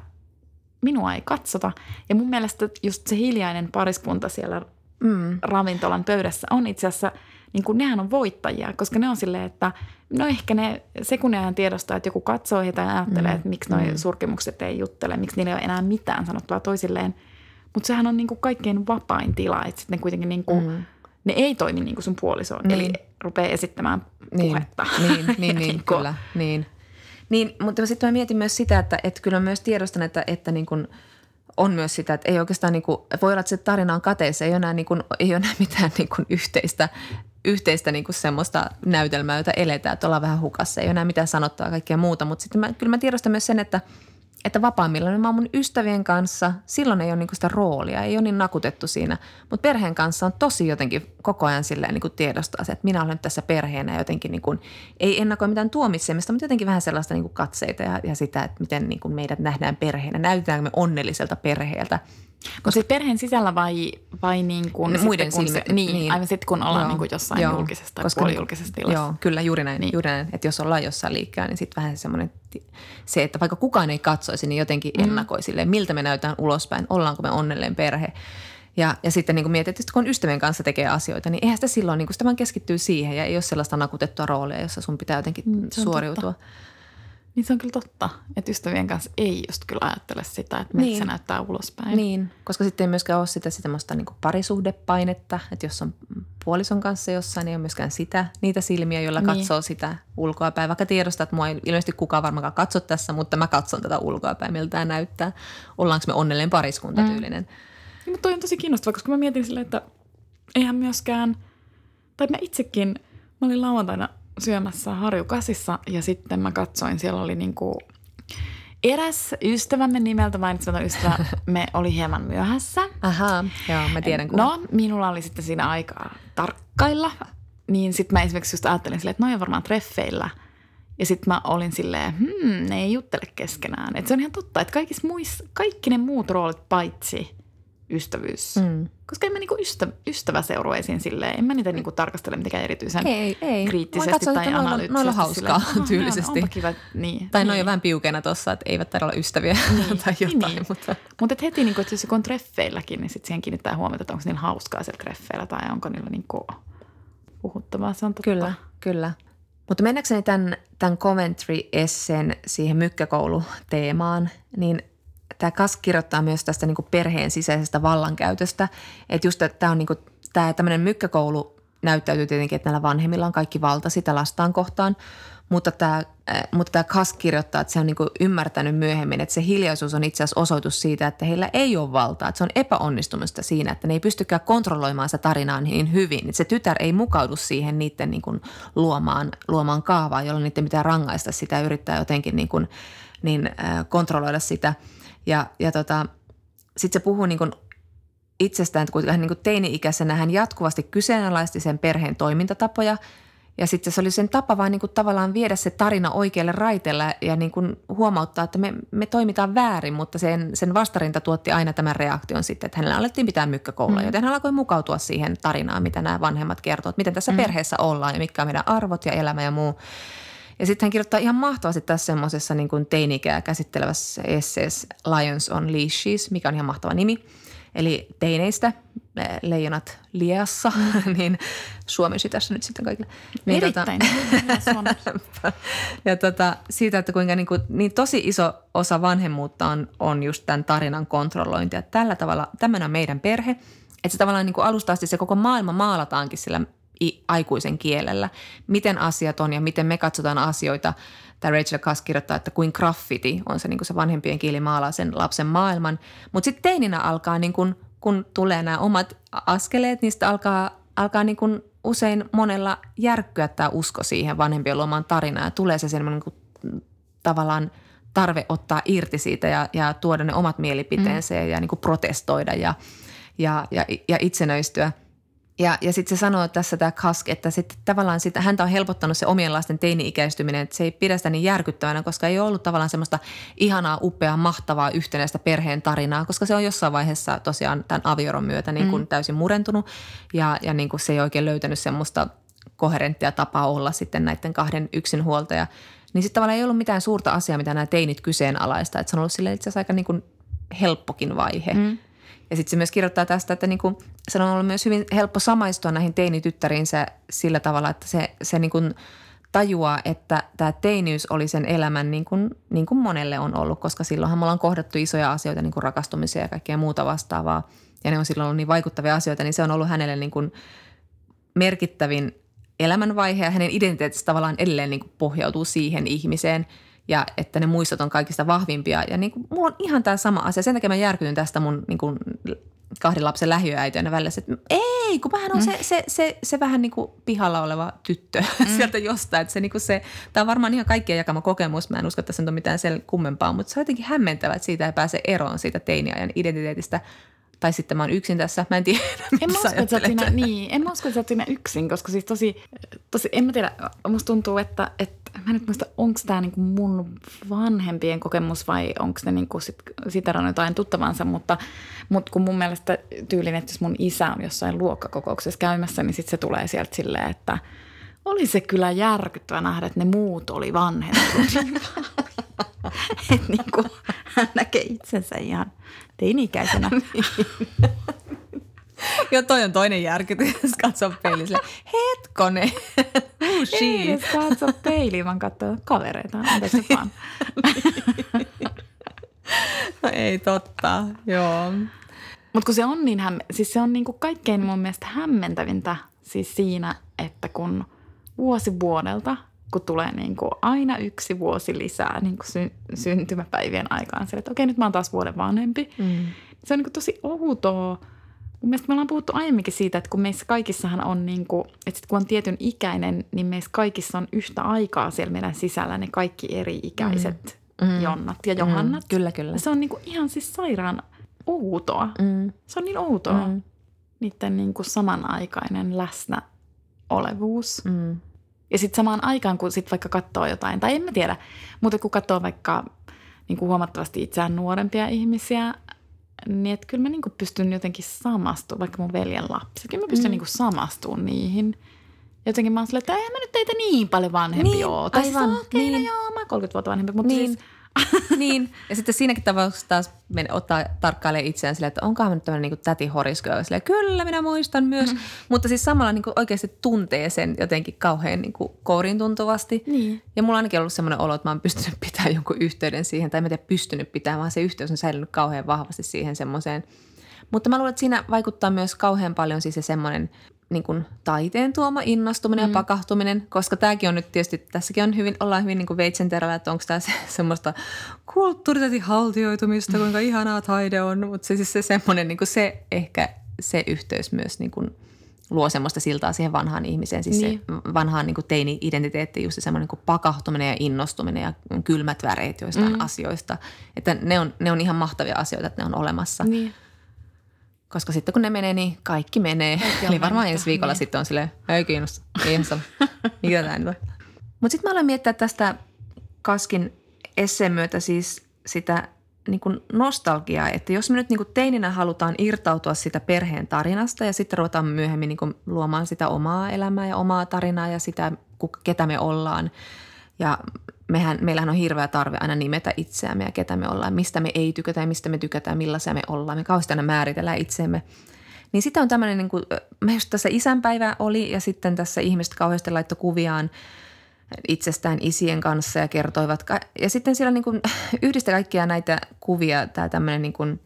minua ei katsota. Ja mun mielestä just se hiljainen pariskunta siellä mm. ravintolan pöydässä on itse asiassa – niin kuin nehän on voittajia, koska ne on silleen, että no ehkä ne sekunnin ajan tiedostaa, että joku katsoo heitä ja ajattelee, mm. että miksi nuo mm. surkimukset ei juttele, miksi niillä ei ole enää mitään sanottavaa toisilleen. Mutta sehän on niin kuin kaikkein vapain tila, että sitten kuitenkin niin kuin, mm. ne ei toimi niin kuin sun puoliso, niin. eli rupeaa esittämään niin. puhetta. Niin, niin, niin, niin (laughs) kyllä, niin. Niin, mutta sitten mä mietin myös sitä, että, että kyllä myös tiedostan, että, että niin kuin – on myös sitä, että ei oikeastaan niin kuin, voi olla, että se tarina on kateessa, ei ole enää, niin kuin, ei ole enää mitään niin kuin yhteistä, yhteistä niin kuin semmoista näytelmää, jota eletään, että ollaan vähän hukassa, ei ole enää mitään sanottaa kaikkea muuta, mutta sitten mä, kyllä mä tiedostan myös sen, että, että vapaammillaan mä oon mun ystävien kanssa, silloin ei ole niinku sitä roolia, ei ole niin nakutettu siinä. Mutta perheen kanssa on tosi jotenkin koko ajan silleen niinku tiedostaa se, että minä olen tässä perheenä jotenkin niinku, ei ennakoi mitään tuomitsemista, mutta jotenkin vähän sellaista niinku katseita ja, ja sitä, että miten niinku meidät nähdään perheenä. Näytetäänkö me onnelliselta perheeltä – koska siis perheen sisällä vai, vai niin kuin no, muiden kun se, niin, niin, aivan sitten kun ollaan joo, niin kuin jossain joo, julkisessa tai koska, puolijulkisessa tilassa. Joo, kyllä juuri näin, niin. juuri näin. Että jos ollaan jossain liikkeellä, niin sitten vähän semmoinen, se, että vaikka kukaan ei katsoisi, niin jotenkin mm. ennakoi silleen, miltä me näytään ulospäin, ollaanko me onnellinen perhe. Ja, ja sitten niin mietit, että kun ystävien kanssa tekee asioita, niin eihän sitä silloin, niin kuin sitä vaan keskittyy siihen ja ei ole sellaista nakutettua roolia, jossa sun pitää jotenkin mm, suoriutua. Totta. Niin se on kyllä totta, että ystävien kanssa ei just kyllä ajattele sitä, että niin. se näyttää ulospäin. Niin, koska sitten ei myöskään ole sitä semmoista niin parisuhdepainetta, että jos on puolison kanssa jossain, niin ei ole myöskään sitä, niitä silmiä, joilla niin. katsoo sitä ulkoapäin. Vaikka tiedostaa, että mua ei ilmeisesti kukaan varmaankaan katso tässä, mutta mä katson tätä ulkoapäin, miltä tämä näyttää. Ollaanko me onnellinen pariskunta tyylinen. Mm. Niin, mutta toi on tosi kiinnostavaa, koska mä mietin silleen, että eihän myöskään, tai mä itsekin, mä olin lauantaina – syömässä Harjukasissa ja sitten mä katsoin, siellä oli niinku eräs ystävämme nimeltä mainitsematon ystävä, (laughs) me oli hieman myöhässä. Aha, joo, mä tiedän kun. No, minulla oli sitten siinä aikaa tarkkailla, niin sitten mä esimerkiksi just ajattelin silleen, että noin on varmaan treffeillä. Ja sitten mä olin silleen, hmm, ne ei juttele keskenään. Et se on ihan totta, että kaikissa muissa, kaikki ne muut roolit paitsi – ystävyys. Mm. Koska en mä niinku ystä, ystäväseurueisiin silleen, en mä niitä niinku tarkastele mitenkään erityisen ei, ei. kriittisesti katson, tai analyyttisesti. Noilla on hauskaa silleen, (laughs) tyylisesti. Onpa kiva, niin. Tai niin. noin on vähän piukena tuossa, että eivät taida olla ystäviä (laughs) niin. tai jotain. Niin. Mutta Mut et heti, niinku, että jos joku on treffeilläkin, niin sitten siihen kiinnittää huomiota, että onko niillä hauskaa siellä treffeillä tai onko niillä niinku puhuttavaa. Se on totta. Kyllä, kyllä. Mutta mennäkseni tämän, tämän Coventry-essen siihen mykkäkouluteemaan, niin – tämä Kas kirjoittaa myös tästä niin perheen sisäisestä vallankäytöstä. Että just tämä on niin kuin, tämä tämmöinen mykkäkoulu näyttäytyy tietenkin, että näillä vanhemmilla on kaikki valta sitä lastaan kohtaan. Mutta tämä, mutta tämä Kas kirjoittaa, että se on niin ymmärtänyt myöhemmin, että se hiljaisuus on itse asiassa osoitus siitä, että heillä ei ole valtaa. Että se on epäonnistumista siinä, että ne ei pystykään kontrolloimaan sitä tarinaa niin hyvin. Että se tytär ei mukaudu siihen niiden niin kuin luomaan, luomaan kaavaa, jolloin niiden pitää rangaista sitä ja yrittää jotenkin niin kuin, niin, kontrolloida sitä – ja, ja tota, sitten se puhuu niin kuin itsestään, että kuinka hän niin kuin teini-ikäisenä hän jatkuvasti kyseenalaisti sen perheen toimintatapoja. Ja sitten se oli sen tapa vaan niin kuin tavallaan viedä se tarina oikealle raiteelle ja niin kuin huomauttaa, että me, me toimitaan väärin, mutta sen, sen vastarinta tuotti aina tämän reaktion sitten, että hänellä alettiin pitää mykkäkoulua, mm. joten hän alkoi mukautua siihen tarinaan, mitä nämä vanhemmat kertovat, miten tässä mm. perheessä ollaan ja mitkä on meidän arvot ja elämä ja muu. Ja sitten hän kirjoittaa ihan mahtavasti tässä semmoisessa niin kuin teinikää käsittelevässä esseessä Lions on Leashes, mikä on ihan mahtava nimi. Eli teineistä, leijonat liassa, mm. (laughs) niin suomisi tässä nyt sitten kaikille. Niin, Erittäin. Tota, (laughs) ja tota, siitä, että kuinka niin, kuin, niin tosi iso osa vanhemmuutta on, on just tämän tarinan kontrollointi. Ja tällä tavalla, tämmöinen on meidän perhe. Että se tavallaan niin kuin alusta asti se koko maailma maalataankin sillä aikuisen kielellä. Miten asiat on ja miten me katsotaan asioita. Tämä Rachel Kass kirjoittaa, että kuin graffiti on se, niin kuin se vanhempien kieli maalaa sen lapsen maailman. Mutta sitten teininä alkaa, niin kuin, kun tulee nämä omat askeleet, niistä alkaa, alkaa niin kuin usein monella järkkyä tämä usko siihen vanhempien luomaan tarinaan. Ja tulee se semmoinen niin tavallaan tarve ottaa irti siitä ja, ja tuoda ne omat mielipiteensä mm. ja niin kuin protestoida ja, ja, ja, ja itsenöistyä – ja, ja sitten se sanoo tässä tämä Kask, että sitten tavallaan sitä, häntä on helpottanut se omien lasten teini-ikäistyminen, että se ei pidä sitä niin järkyttävänä, koska ei ole ollut tavallaan semmoista ihanaa, upeaa, mahtavaa yhtenäistä perheen tarinaa, koska se on jossain vaiheessa tosiaan tämän avioron myötä niin kuin mm. täysin murentunut ja, ja niin kuin se ei oikein löytänyt semmoista koherenttia tapaa olla sitten näiden kahden yksinhuoltaja. Niin sitten tavallaan ei ollut mitään suurta asiaa, mitä nämä teinit kyseenalaista, että se on ollut silleen itse asiassa aika niin kuin helppokin vaihe. Mm. Ja sitten se myös kirjoittaa tästä, että niinku, se on ollut myös hyvin helppo samaistua näihin teinityttäriinsä sillä tavalla, että se, se niinku tajuaa, että tämä teiniys oli sen elämän niin kuin, niin kuin monelle on ollut, koska silloinhan me ollaan kohdattu isoja asioita, niin kuin rakastumisia ja kaikkea muuta vastaavaa. Ja ne on silloin ollut niin vaikuttavia asioita, niin se on ollut hänelle niin kuin merkittävin elämänvaihe ja hänen identiteetistä tavallaan edelleen niin kuin pohjautuu siihen ihmiseen – ja että ne muistot on kaikista vahvimpia. Ja niin kuin, mulla on ihan tämä sama asia. Sen takia mä järkytyn tästä mun niin kuin, kahden lapsen lähiöäiti aina välillä, että ei, kun vähän on mm. se, se, se, se, vähän niin kuin pihalla oleva tyttö (laughs) mm. sieltä jostain. Että se, niin kuin se, tämä on varmaan ihan kaikkien jakama kokemus. Mä en usko, että tässä on mitään sen kummempaa, mutta se on jotenkin hämmentävä, että siitä ei pääse eroon siitä teiniajan identiteetistä – tai sitten mä oon yksin tässä, mä en tiedä, (laughs) en mä, usko, että siinä, niin, en mä usko, että sä oot siinä yksin, koska siis tosi, tosi en mä tiedä, musta tuntuu, että, että mä en nyt muista, onko tämä niinku mun vanhempien kokemus vai onko ne niinku sit, siterannut jotain tuttavansa, mutta, mutta kun mun mielestä tyylin, että jos mun isä on jossain luokkakokouksessa käymässä, niin sitten se tulee sieltä silleen, että oli se kyllä järkyttävä nähdä, että ne muut oli vanhemmat. (laughs) (laughs) että niinku, hän näkee itsensä ihan teini-ikäisenä. (laughs) Joo, toi on toinen järkytys, jos katsoo peiliin sille, hetkone, Ei edes katso peiliin, vaan katsoo kavereita. Anteeksi (laughs) vaan. no ei totta, joo. Mutta kun se on niin, hämm- siis se on niinku kaikkein mun mielestä hämmentävintä siis siinä, että kun vuosi vuodelta – kun tulee niin kuin aina yksi vuosi lisää niin kuin sy- syntymäpäivien aikaan. Sille, että okei, nyt mä oon taas vuoden vanhempi. Mm. Se on niin kuin tosi outoa. Mun mielestä me ollaan puhuttu aiemminkin siitä, että kun meissä kaikissahan on niin kuin, että sit kun on tietyn ikäinen, niin meissä kaikissa on yhtä aikaa siellä meidän sisällä ne kaikki eri ikäiset mm. mm. Jonnat ja Johannat. Mm. Kyllä, kyllä. Se on niin kuin ihan siis sairaan outoa. Mm. Se on niin outoa. Mm. Niiden niin kuin samanaikainen läsnä olevuus. Mm. Ja sitten samaan aikaan, kun sit vaikka katsoo jotain, tai en mä tiedä, mutta kun katsoo vaikka niin kuin huomattavasti itseään nuorempia ihmisiä, niin että kyllä mä niin kuin pystyn jotenkin samastumaan, vaikka mun veljen lapsi, kyllä mä pystyn mm. niin kuin samastumaan niihin. Jotenkin mä oon silleen, että ei mä nyt teitä niin paljon vanhempi niin, ole. Tai siis, aivan, okay, no niin. no joo, mä 30 vuotta vanhempi, mutta niin. siis – (laughs) niin, ja sitten siinäkin tapauksessa taas men, ottaa tarkkailee itseään silleen, että onkohan nyt tämmöinen niin täti horisko, silleen, kyllä minä muistan myös, mm. mutta siis samalla niin kuin oikeasti tuntee sen jotenkin kauhean niin kuin kourin tuntuvasti. Niin. Ja mulla on ainakin ollut semmoinen olo, että mä oon pystynyt (laughs) pitämään jonkun yhteyden siihen, tai en tiedä pystynyt pitämään, vaan se yhteys on säilynyt kauhean vahvasti siihen semmoiseen. Mutta mä luulen, että siinä vaikuttaa myös kauhean paljon siis se semmoinen niin kuin taiteen tuoma innostuminen mm. ja pakahtuminen, koska tämäkin on nyt tietysti, tässäkin on hyvin, ollaan hyvin niin kuin veitsen terällä, että onko tämä se, (laughs) semmoista kulttuuriteetin haltioitumista, kuinka ihanaa taide on, mutta se, siis se semmoinen, niin kuin se ehkä se yhteys myös niin kuin luo semmoista siltaa siihen vanhaan ihmiseen, siis niin. se vanhaan niin kuin teini-identiteetti, just se semmoinen niin pakahtuminen ja innostuminen ja kylmät väreet joistain mm. asioista, että ne on, ne on ihan mahtavia asioita, että ne on olemassa. Niin. Koska sitten kun ne menee, niin kaikki menee. Kaikki Eli varmaan ensi viikolla niin. sitten on silleen, ei kiinnosta, ei (laughs) mikä tämä nyt Mutta sitten mä aloin miettiä tästä Kaskin esseen myötä siis sitä niin kuin nostalgiaa, että jos me nyt niin kuin teininä halutaan irtautua sitä perheen tarinasta ja sitten ruvetaan myöhemmin niin kuin luomaan sitä omaa elämää ja omaa tarinaa ja sitä, ketä me ollaan ja mehän, meillähän on hirveä tarve aina nimetä itseämme ja ketä me ollaan, mistä me ei tykätä ja mistä me tykätään, millaisia me ollaan. Me kauheasti aina määritellään itseemme. Niin sitä on tämmöinen, niin kuin, mä just tässä isänpäivä oli ja sitten tässä ihmiset kauheasti laittoi kuviaan itsestään isien kanssa ja kertoivat. Ja sitten siellä niin kuin, yhdistä kaikkia näitä kuvia tämä tämmöinen, niin kuin,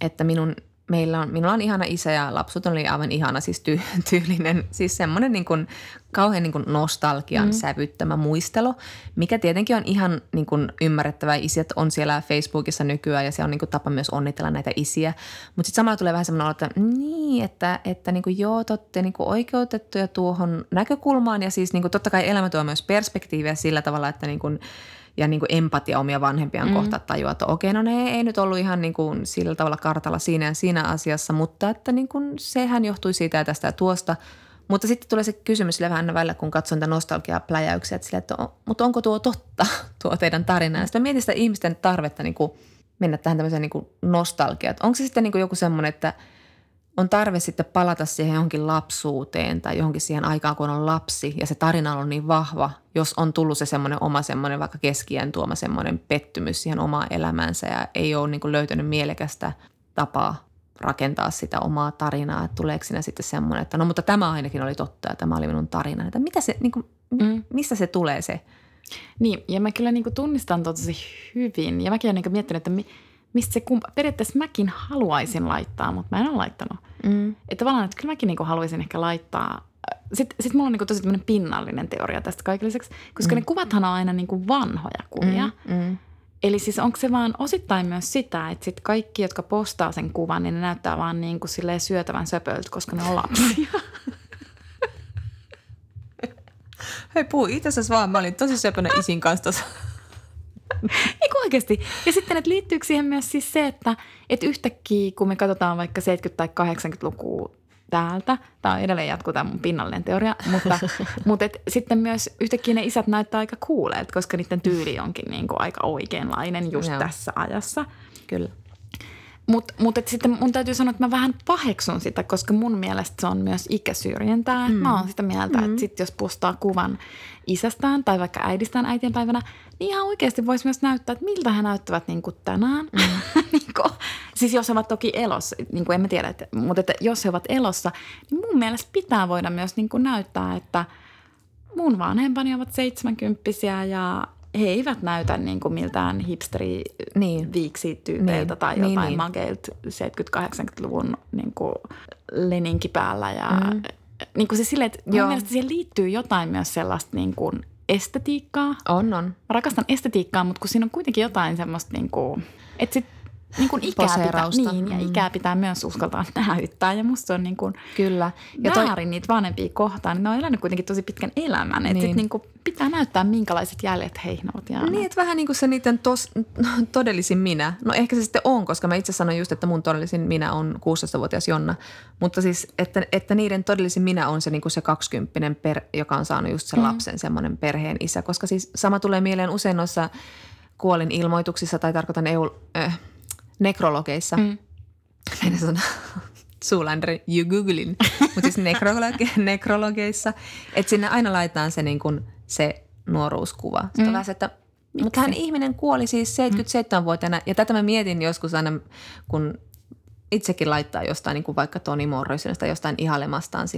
että minun – meillä on, minulla on ihana isä ja lapsut oli aivan ihana, siis ty, (laughs) tyylinen, siis semmoinen niin kuin, kauhean niin kuin nostalgian mm. sävyttämä muistelo, mikä tietenkin on ihan niin kuin ymmärrettävää. Isät on siellä Facebookissa nykyään ja se on niin kuin tapa myös onnitella näitä isiä. Mutta sitten samalla tulee vähän semmoinen olo, että niin, että, että niin kuin joo, te olette niin kuin oikeutettuja tuohon näkökulmaan ja siis niin kuin totta kai elämä tuo myös perspektiiviä sillä tavalla, että niin kuin – ja niin kuin empatia omia vanhempiaan mm. kohtaan tajua, että okei, no ne ei nyt ollut ihan niin kuin sillä tavalla kartalla siinä ja siinä asiassa, mutta että niin kuin sehän johtui siitä ja tästä ja tuosta. Mutta sitten tulee se kysymys sille vähän välillä, kun katson tätä nostalgia-pläjäyksiä, että, sille, että on, mutta onko tuo totta, (laughs) tuo teidän tarina? Ja sitten mietin sitä ihmisten tarvetta niin kuin mennä tähän tämmöiseen niin kuin nostalgiaan. Onko se sitten niin kuin joku semmoinen, että – on tarve sitten palata siihen johonkin lapsuuteen tai johonkin siihen aikaan, kun on lapsi ja se tarina on niin vahva, jos on tullut se semmoinen oma semmoinen vaikka keskiään tuoma semmoinen pettymys siihen omaan elämänsä ja ei ole niin kuin löytänyt mielekästä tapaa rakentaa sitä omaa tarinaa, että tuleeko siinä sitten semmoinen, että no mutta tämä ainakin oli totta ja tämä oli minun tarina. Että mitä se, niin kuin, mm. mistä se tulee se? Niin, ja mä kyllä niin kuin tunnistan tosi hyvin ja mäkin olen niin miettinyt, että mi, mistä se kumpa, periaatteessa mäkin haluaisin laittaa, mutta mä en ole laittanut. Mm. Että tavallaan, että kyllä mäkin niinku haluaisin ehkä laittaa. Sitten sit mulla on niinku tosi pinnallinen teoria tästä kaiken lisäksi, koska mm. ne kuvathan on aina niinku vanhoja kuvia. Mm. Mm. Eli siis onko se vaan osittain myös sitä, että sit kaikki, jotka postaa sen kuvan, niin ne näyttää vaan niin kuin silleen syötävän söpöltä, koska ne on lapsia. (laughs) Hei puu, itse asiassa vaan mä olin tosi söpönä isin kanssa tossa. (laughs) Eikö oikeasti? Ja sitten, että liittyykö siihen myös siis se, että, että yhtäkkiä, kun me katsotaan vaikka 70- tai 80-lukua täältä, tämä on edelleen jatkuu tämä mun pinnallinen teoria, mutta, (laughs) mutta et, sitten myös yhtäkkiä ne isät näyttää aika kuuleet, koska niiden tyyli onkin niin kuin aika oikeanlainen just Joo. tässä ajassa. Kyllä. Mutta mut sitten mun täytyy sanoa, että mä vähän paheksun sitä, koska mun mielestä se on myös ikäsyrjintää. Mm. Mä oon sitä mieltä, mm. että sit jos postaa kuvan isästään tai vaikka äidistään äitienpäivänä, niin ihan oikeasti voisi myös näyttää, että miltä he näyttävät niin kuin tänään. Mm. (laughs) niin kuin, siis jos he ovat toki elossa, niin kuin en mä tiedä, että, mutta että jos he ovat elossa, niin mun mielestä pitää voida myös niin kuin näyttää, että mun vanhempani ovat seitsemänkymppisiä ja he eivät näytä niin kuin miltään hipsteri Niin. viiksityypeiltä Niin. tai Niin, jotain niin. mageilta 70-80-luvun niin kuin leninki päällä. Ja, mm. niin kuin se silleen, että mun Joo. mielestä siihen liittyy jotain myös sellaista niin kuin estetiikkaa. On, on. Mä rakastan estetiikkaa, mutta kun siinä on kuitenkin jotain semmoista, niin kuin, että sit niin kuin ikää pitää, niin, ja Mm. ikää pitää myös uskaltaa (laughs) näyttää. Ja musta se on niin kuin Kyllä. Ja toi, väärin niitä vanhempia kohtaan. niin Ne on elänyt kuitenkin tosi pitkän elämän. Että Niin. sit niin kuin pitää näyttää, minkälaiset jäljet heihin ovat jääneet. Niin, että vähän niin kuin se niiden tos, (laughs) todellisin minä. No ehkä se sitten on, koska mä itse sanoin just, että mun todellisin minä on 16-vuotias Jonna. Mutta siis, että, että niiden todellisin minä on se niin kuin se 20 per, joka on saanut just sen mm. lapsen semmoinen perheen isä. Koska siis sama tulee mieleen usein noissa kuolin ilmoituksissa tai tarkoitan EU, äh, nekrologeissa. Mm. Meidän sana Zoolander, you googlin, mutta siis nekrologe, nekrologeissa, että sinne aina laitetaan se, niin kuin, se nuoruuskuva. Sitten mm. vähän se, että mutta hän ihminen kuoli siis 77-vuotiaana ja tätä mä mietin joskus aina, kun itsekin laittaa jostain niin kuin vaikka Toni Morrisonista jostain ihailemastaan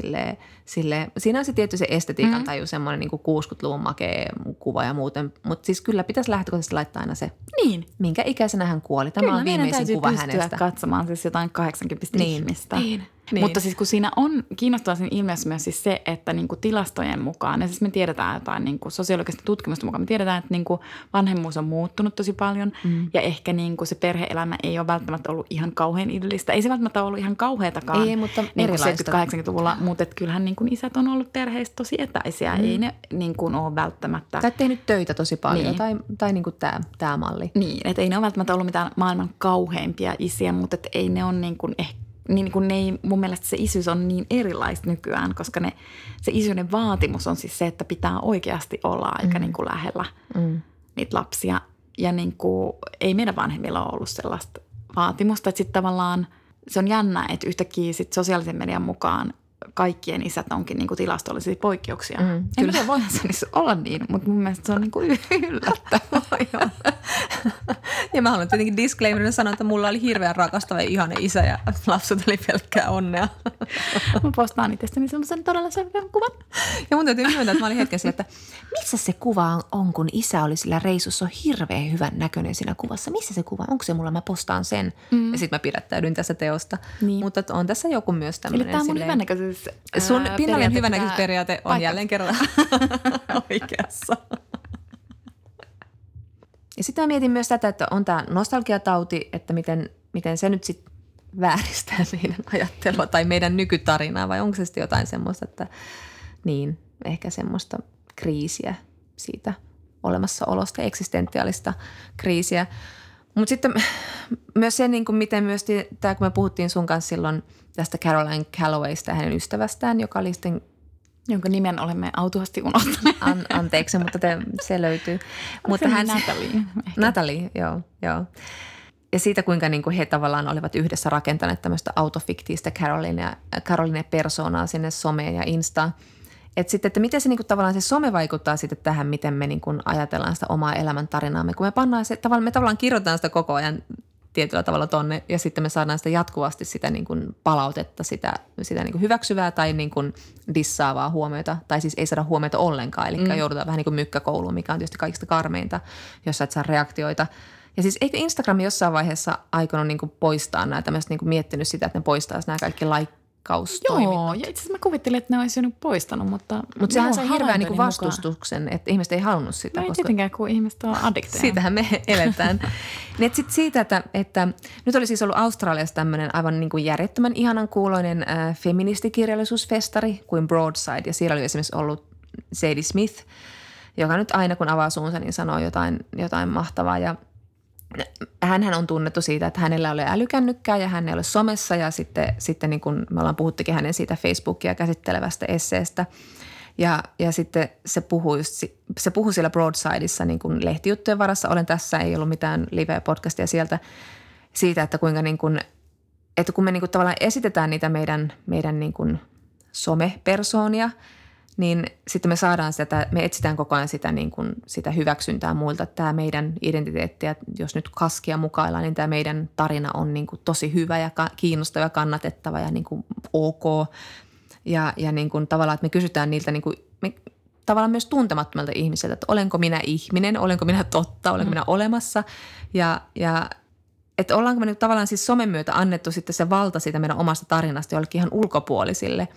siinä on se tietty se estetiikan mm. taju, semmoinen niin kuin 60-luvun makea kuva ja muuten, mutta siis kyllä pitäisi lähtökohtaisesti laittaa aina se, Niin. minkä ikäisenä hän kuoli. Tämä Kyllä on viimeisin kuva hänestä. katsomaan siis jotain 80 Niin. ihmistä. Niin. Niin. Mutta siis kun siinä on kiinnostavaa siinä ilmiössä myös siis se, että niinku tilastojen mukaan, ja siis me tiedetään jotain niinku sosiologista tutkimusta mukaan, me tiedetään, että niinku vanhemmuus on muuttunut tosi paljon mm. ja ehkä niinku se perheelämä ei ole välttämättä ollut ihan kauhean idyllistä. Ei se välttämättä ollut ihan kauheatakaan Ei, mutta erilaista. 70-80-luvulla, mutta et kyllähän niinku isät on ollut perheistä tosi etäisiä. Mm. Ei ne niinku ole välttämättä Tai tehnyt töitä tosi paljon Niin. tai, tai niin kuin tämä, tämä malli. niin, että ei ne ole välttämättä ollut mitään maailman kauheimpia isiä, mutta et ei ne ole niin kuin ehkä niin kuin ne ei, mun mielestä se isyys on niin erilaista nykyään, koska ne, se isyyden vaatimus on siis se, että pitää oikeasti olla aika mm. niin kuin lähellä mm. niitä lapsia. Ja niin kuin, ei meidän vanhemmilla ole ollut sellaista vaatimusta, että sitten tavallaan se on jännä, että yhtäkkiä sit sosiaalisen median mukaan kaikkien isät onkin niin kuin tilastollisia poikkeuksia. Mm, en kyllä. tiedä, voihan se niissä olla niin, mutta mun mielestä se on niin kuin yllättävää. Ja mä haluan tietenkin disclaimerina sanoa, että mulla oli hirveän rakastava ja ihana isä ja lapset oli pelkkää onnea. Mä postaan itsestäni semmoisen todella selvän kuvan. Ja mun täytyy myöntää, että mä olin hetken sillä, että missä se kuva on, on, kun isä oli sillä reissussa, on hirveän hyvän näköinen siinä kuvassa. Missä se kuva, onko se mulla, mä postaan sen. Mm. Ja sitten mä pidättäydyn tässä teosta. Niin. Mutta on tässä joku myös Eli tämmöinen. tämä mun silleen- hyvännäköisyys Sun ää, pinnallinen periaate hyvännäköisyysperiaate on paikkansa. jälleen kerran (laughs) oikeassa. Ja sitten mä mietin myös tätä, että on tämä nostalgiatauti, että miten, miten se nyt sitten vääristää (laughs) meidän ajattelua tai meidän nykytarinaa vai onko se sitten jotain semmoista, että niin, ehkä semmoista kriisiä siitä olemassaolosta, eksistentiaalista kriisiä. Mutta sitten myös se, niin kuin miten myös tämä, kun me puhuttiin sun kanssa silloin tästä Caroline Callowaysta ja hänen ystävästään, joka oli sitten Jonka nimen olemme autuasti unohtaneet. An, anteeksi, mutta te, se löytyy. Mutta hän... Natalie. ehkä? Natalie, joo, joo. Ja siitä, kuinka niin kuin he tavallaan olivat yhdessä rakentaneet tämmöistä autofiktiistä Caroline, Caroline persoonaa sinne someen ja Instaan. Et sitten, että miten se niin kuin, tavallaan se some vaikuttaa sitten tähän, miten me niin kuin, ajatellaan sitä omaa elämäntarinaamme. Kun me pannaan se, tavallaan, me tavallaan kirjoitetaan sitä koko ajan tietyllä tavalla tonne ja sitten me saadaan sitä jatkuvasti sitä niin kuin palautetta, sitä, sitä niin kuin hyväksyvää tai niin kuin dissaavaa huomiota. Tai siis ei saada huomiota ollenkaan, eli mm. joudutaan vähän niin kuin mykkäkouluun, mikä on tietysti kaikista karmeinta, jos sä et saa reaktioita. Ja siis eikö Instagram jossain vaiheessa aikonut niin kuin poistaa nämä tämmöiset, niin kuin miettinyt sitä, että ne poistaisi nämä kaikki like. Joo, ja itse asiassa mä kuvittelin, että ne olisi jo poistanut, mutta... Mutta sehän sai hirveän niin vastustuksen, että ihmiset ei halunnut sitä. mukaan- No ei koska tietenkään, kun ihmiset on addikteja. Siitähän me eletään. (laughs) niin sit siitä, että, että nyt oli siis ollut Australiassa tämmöinen aivan niin kuin järjettömän ihanan kuuloinen äh, feministikirjallisuusfestari kuin Broadside. Ja siellä oli esimerkiksi ollut Sadie Smith, joka nyt aina kun avaa suunsa, niin sanoo jotain, jotain mahtavaa. Ja hänhän on tunnettu siitä, että hänellä ei ole älykännykkää ja hän ei ole somessa ja sitten, sitten niin kuin me ollaan puhuttukin hänen siitä Facebookia käsittelevästä esseestä. Ja, ja sitten se puhui, se puhui siellä Broadsideissa niin kuin lehtijuttujen varassa. Olen tässä, ei ollut mitään live-podcastia sieltä siitä, että kuinka niin kuin, että kun me niin kuin tavallaan esitetään niitä meidän, meidän niin kuin somepersoonia, niin sitten me saadaan sitä, me etsitään koko ajan sitä, niin kuin, sitä hyväksyntää muilta. Tämä meidän identiteetti, ja jos nyt kaskia mukaillaan, niin tämä meidän tarina on niin kuin tosi hyvä ja kiinnostava ja kannatettava ja niin kuin ok. Ja, ja niin kuin tavallaan, että me kysytään niiltä niin kuin, me, tavallaan myös tuntemattomilta ihmisiltä, että olenko minä ihminen, olenko minä totta, olenko mm. minä olemassa. Ja, ja että ollaanko me nyt tavallaan siis somen myötä annettu sitten se valta siitä meidän omasta tarinasta jollekin ihan ulkopuolisille.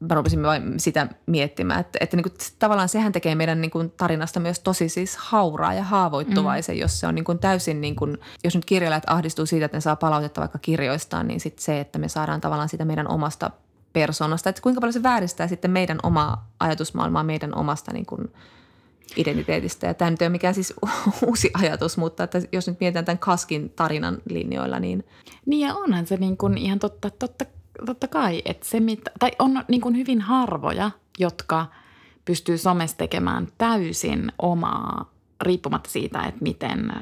Mä rupesin vain sitä miettimään, että, että niin kuin, tavallaan sehän tekee meidän niin kuin tarinasta myös tosi siis hauraa ja haavoittuvaisen, mm. jos se on niin kuin täysin, niin kuin, jos nyt kirjailijat ahdistuu siitä, että ne saa palautetta vaikka kirjoistaan, niin sitten se, että me saadaan tavallaan sitä meidän omasta persoonasta, että kuinka paljon se vääristää sitten meidän omaa ajatusmaailmaa, meidän omasta niin kuin identiteetistä. Ja tämä nyt ei ole mikään siis (laughs) uusi ajatus, mutta että jos nyt mietitään tämän Kaskin tarinan linjoilla, niin Niin ja onhan se niin kuin ihan totta, totta, totta kai, että se mitä, tai on niin kuin hyvin harvoja, jotka pystyy somessa tekemään täysin omaa, riippumatta siitä, että miten,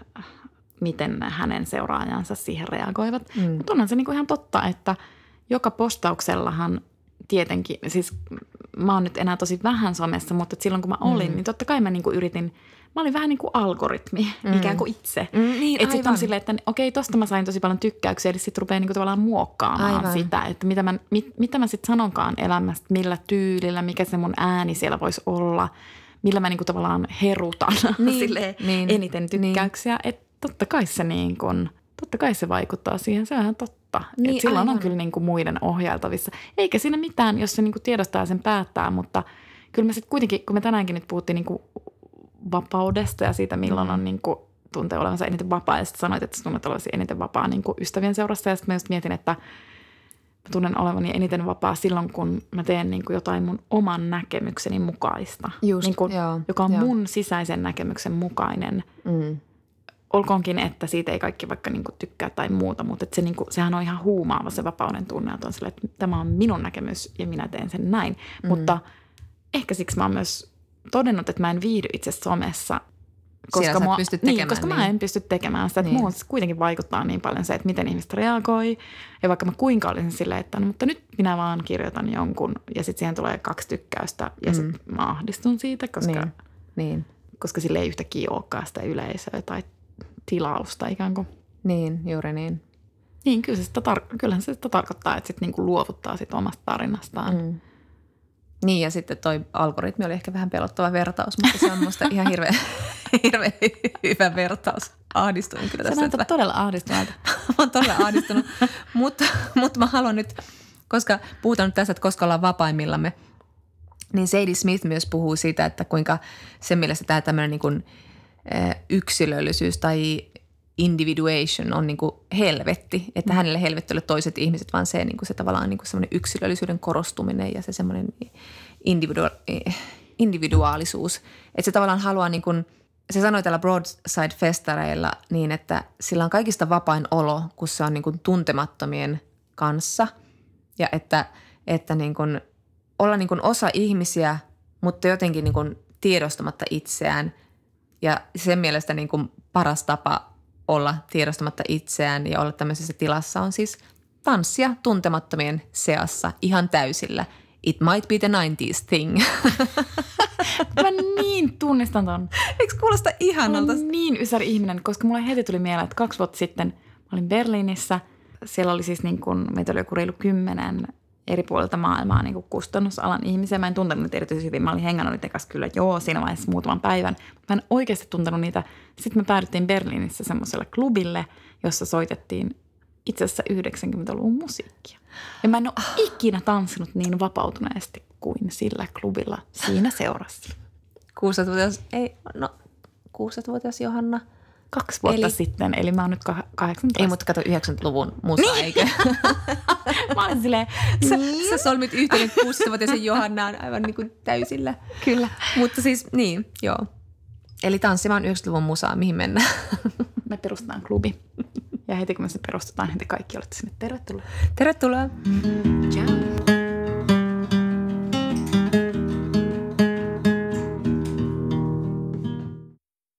miten hänen seuraajansa siihen reagoivat. Mm. Mutta onhan se niin kuin ihan totta, että joka postauksellahan tietenkin, siis mä oon nyt enää tosi vähän somessa, mutta silloin kun mä olin, mm. niin totta kai mä niin kuin yritin, mä olin vähän niin kuin algoritmi, mm. ikään kuin itse. Mm, niin, että sitten on silleen, että okei, tosta mä sain tosi paljon tykkäyksiä, eli sitten rupeaa niinku tavallaan muokkaamaan Aivan. sitä, että mitä mä, mit, mitä mä sitten sanonkaan elämästä, millä tyylillä, mikä se mun ääni siellä voisi olla, millä mä niinku tavallaan herutan (laughs) Niin, silleen niin, eniten tykkäyksiä. Että totta kai se niin kuin, totta kai se vaikuttaa siihen, se on ihan totta. Niin, Niin, silloin aivan. on kyllä niin kuin muiden ohjailtavissa. Eikä siinä mitään, jos se niin kuin tiedostaa ja sen päättää, mutta kyllä me sitten kuitenkin, kun me tänäänkin nyt puhuttiin niin kuin vapaudesta ja siitä, milloin on niin kuin tuntee olevansa eniten vapaa. Ja sitten sanoit, että tunnet olevasi eniten vapaa niin kuin ystävien seurassa. Ja sitten mä just mietin, että mä tunnen olevani eniten vapaa silloin, kun mä teen niin kuin jotain mun oman näkemykseni mukaista. Just, niin kuin, joo, joka on joo. mun sisäisen näkemyksen mukainen. mm, Olkoonkin, että siitä ei kaikki vaikka niin kuin tykkää tai muuta, mutta että se niin kuin, sehän on ihan huumaava se vapauden tunne, että on sille, että tämä on minun näkemys ja minä teen sen näin. Mm. Mutta ehkä siksi mä oon myös todennut, että mä en viihdy itse somessa, et pysty niin, koska niin. mä en pysty tekemään sitä. Niin. niin. kuitenkin vaikuttaa niin paljon se, että miten ihmiset reagoi. Ja vaikka mä kuinka olisin silleen, että no, mutta nyt minä vaan kirjoitan jonkun ja sitten siihen tulee kaksi tykkäystä ja mm. sitten mä ahdistun siitä, koska, niin, niin, koska sille ei yhtäkkiä olekaan sitä yleisöä tai tilausta ikään kuin. niin, juuri niin. Niin, kyllä se sitä tar- kyllähän se sitä tarkoittaa, että sitten niinku luovuttaa sit omasta tarinastaan. Mm. Niin ja sitten toi algoritmi oli ehkä vähän pelottava vertaus, mutta se on musta ihan hirveän, (laughs) hirveän hyvä vertaus. Ahdistuin kyllä Se tässä. näyttää todella ahdistuneelta. (laughs) mä oon todella ahdistunut, mutta, mutta mä haluan nyt, koska puhutaan nyt tässä, että koska ollaan vapaimmillamme, niin Sadie Smith myös puhuu siitä, että kuinka sen mielestä tämä tämmöinen niin kuin, yksilöllisyys tai individuation on niin kuin helvetti. Että hänelle helvetti ole toiset ihmiset, vaan se, niin kuin se tavallaan niin kuin semmoinen yksilöllisyyden korostuminen ja se semmoinen individua- eh, individuaalisuus. Että se tavallaan haluaa niin kuin, se sanoi täällä Broadside-festareilla niin, että sillä on kaikista vapain olo, kun se on niin kuin tuntemattomien kanssa ja että, että niin kuin olla niin kuin osa ihmisiä, mutta jotenkin niin kuin tiedostamatta itseään ja sen mielestä niin kuin paras tapa olla tiedostamatta itseään ja olla tämmöisessä tilassa on siis tanssia tuntemattomien seassa ihan täysillä. It might be the 90s thing. (laughs) Mä niin tunnistan ton. Eikö kuulosta Mä ihanalta? olen niin ysäri ihminen, koska mulle heti tuli mieleen, että kaksi vuotta sitten mä olin Berliinissä. Siellä oli siis niin kuin, meitä oli joku reilu kymmenen eri puolilta maailmaa niin kuin kustannusalan ihmisiä. Mä en tuntenut niitä erityisen hyvin. Mä olin hengannut niiden kanssa kyllä joo siinä vaiheessa muutaman päivän. Mutta mä en oikeasti tuntenut niitä. Sitten me päädyttiin Berliinissä semmoiselle klubille, jossa soitettiin itse asiassa 90-luvun musiikkia. Ja mä en ole ikinä tanssinut niin vapautuneesti kuin sillä klubilla siinä seurassa. 16-vuotias, ei, no 16-vuotias Johanna. Kaksi vuotta Eli- sitten, eli mä oon nyt kah- 18. Ei, mutta kato 90-luvun musa, niin. eikö? (laughs) Mä olen silleen, Sä, niin, sä solmit yhteyden 16-vuotiaisen Johannaan aivan niin kuin täysillä. kyllä. Mutta siis, niin, joo. Eli tanssimaan 90-luvun musaa, mihin mennään. (laughs) Me perustetaan klubi. Ja heti kun me se perustetaan, heti kaikki olette sinne tervetuloa. Tervetuloa. Ciao.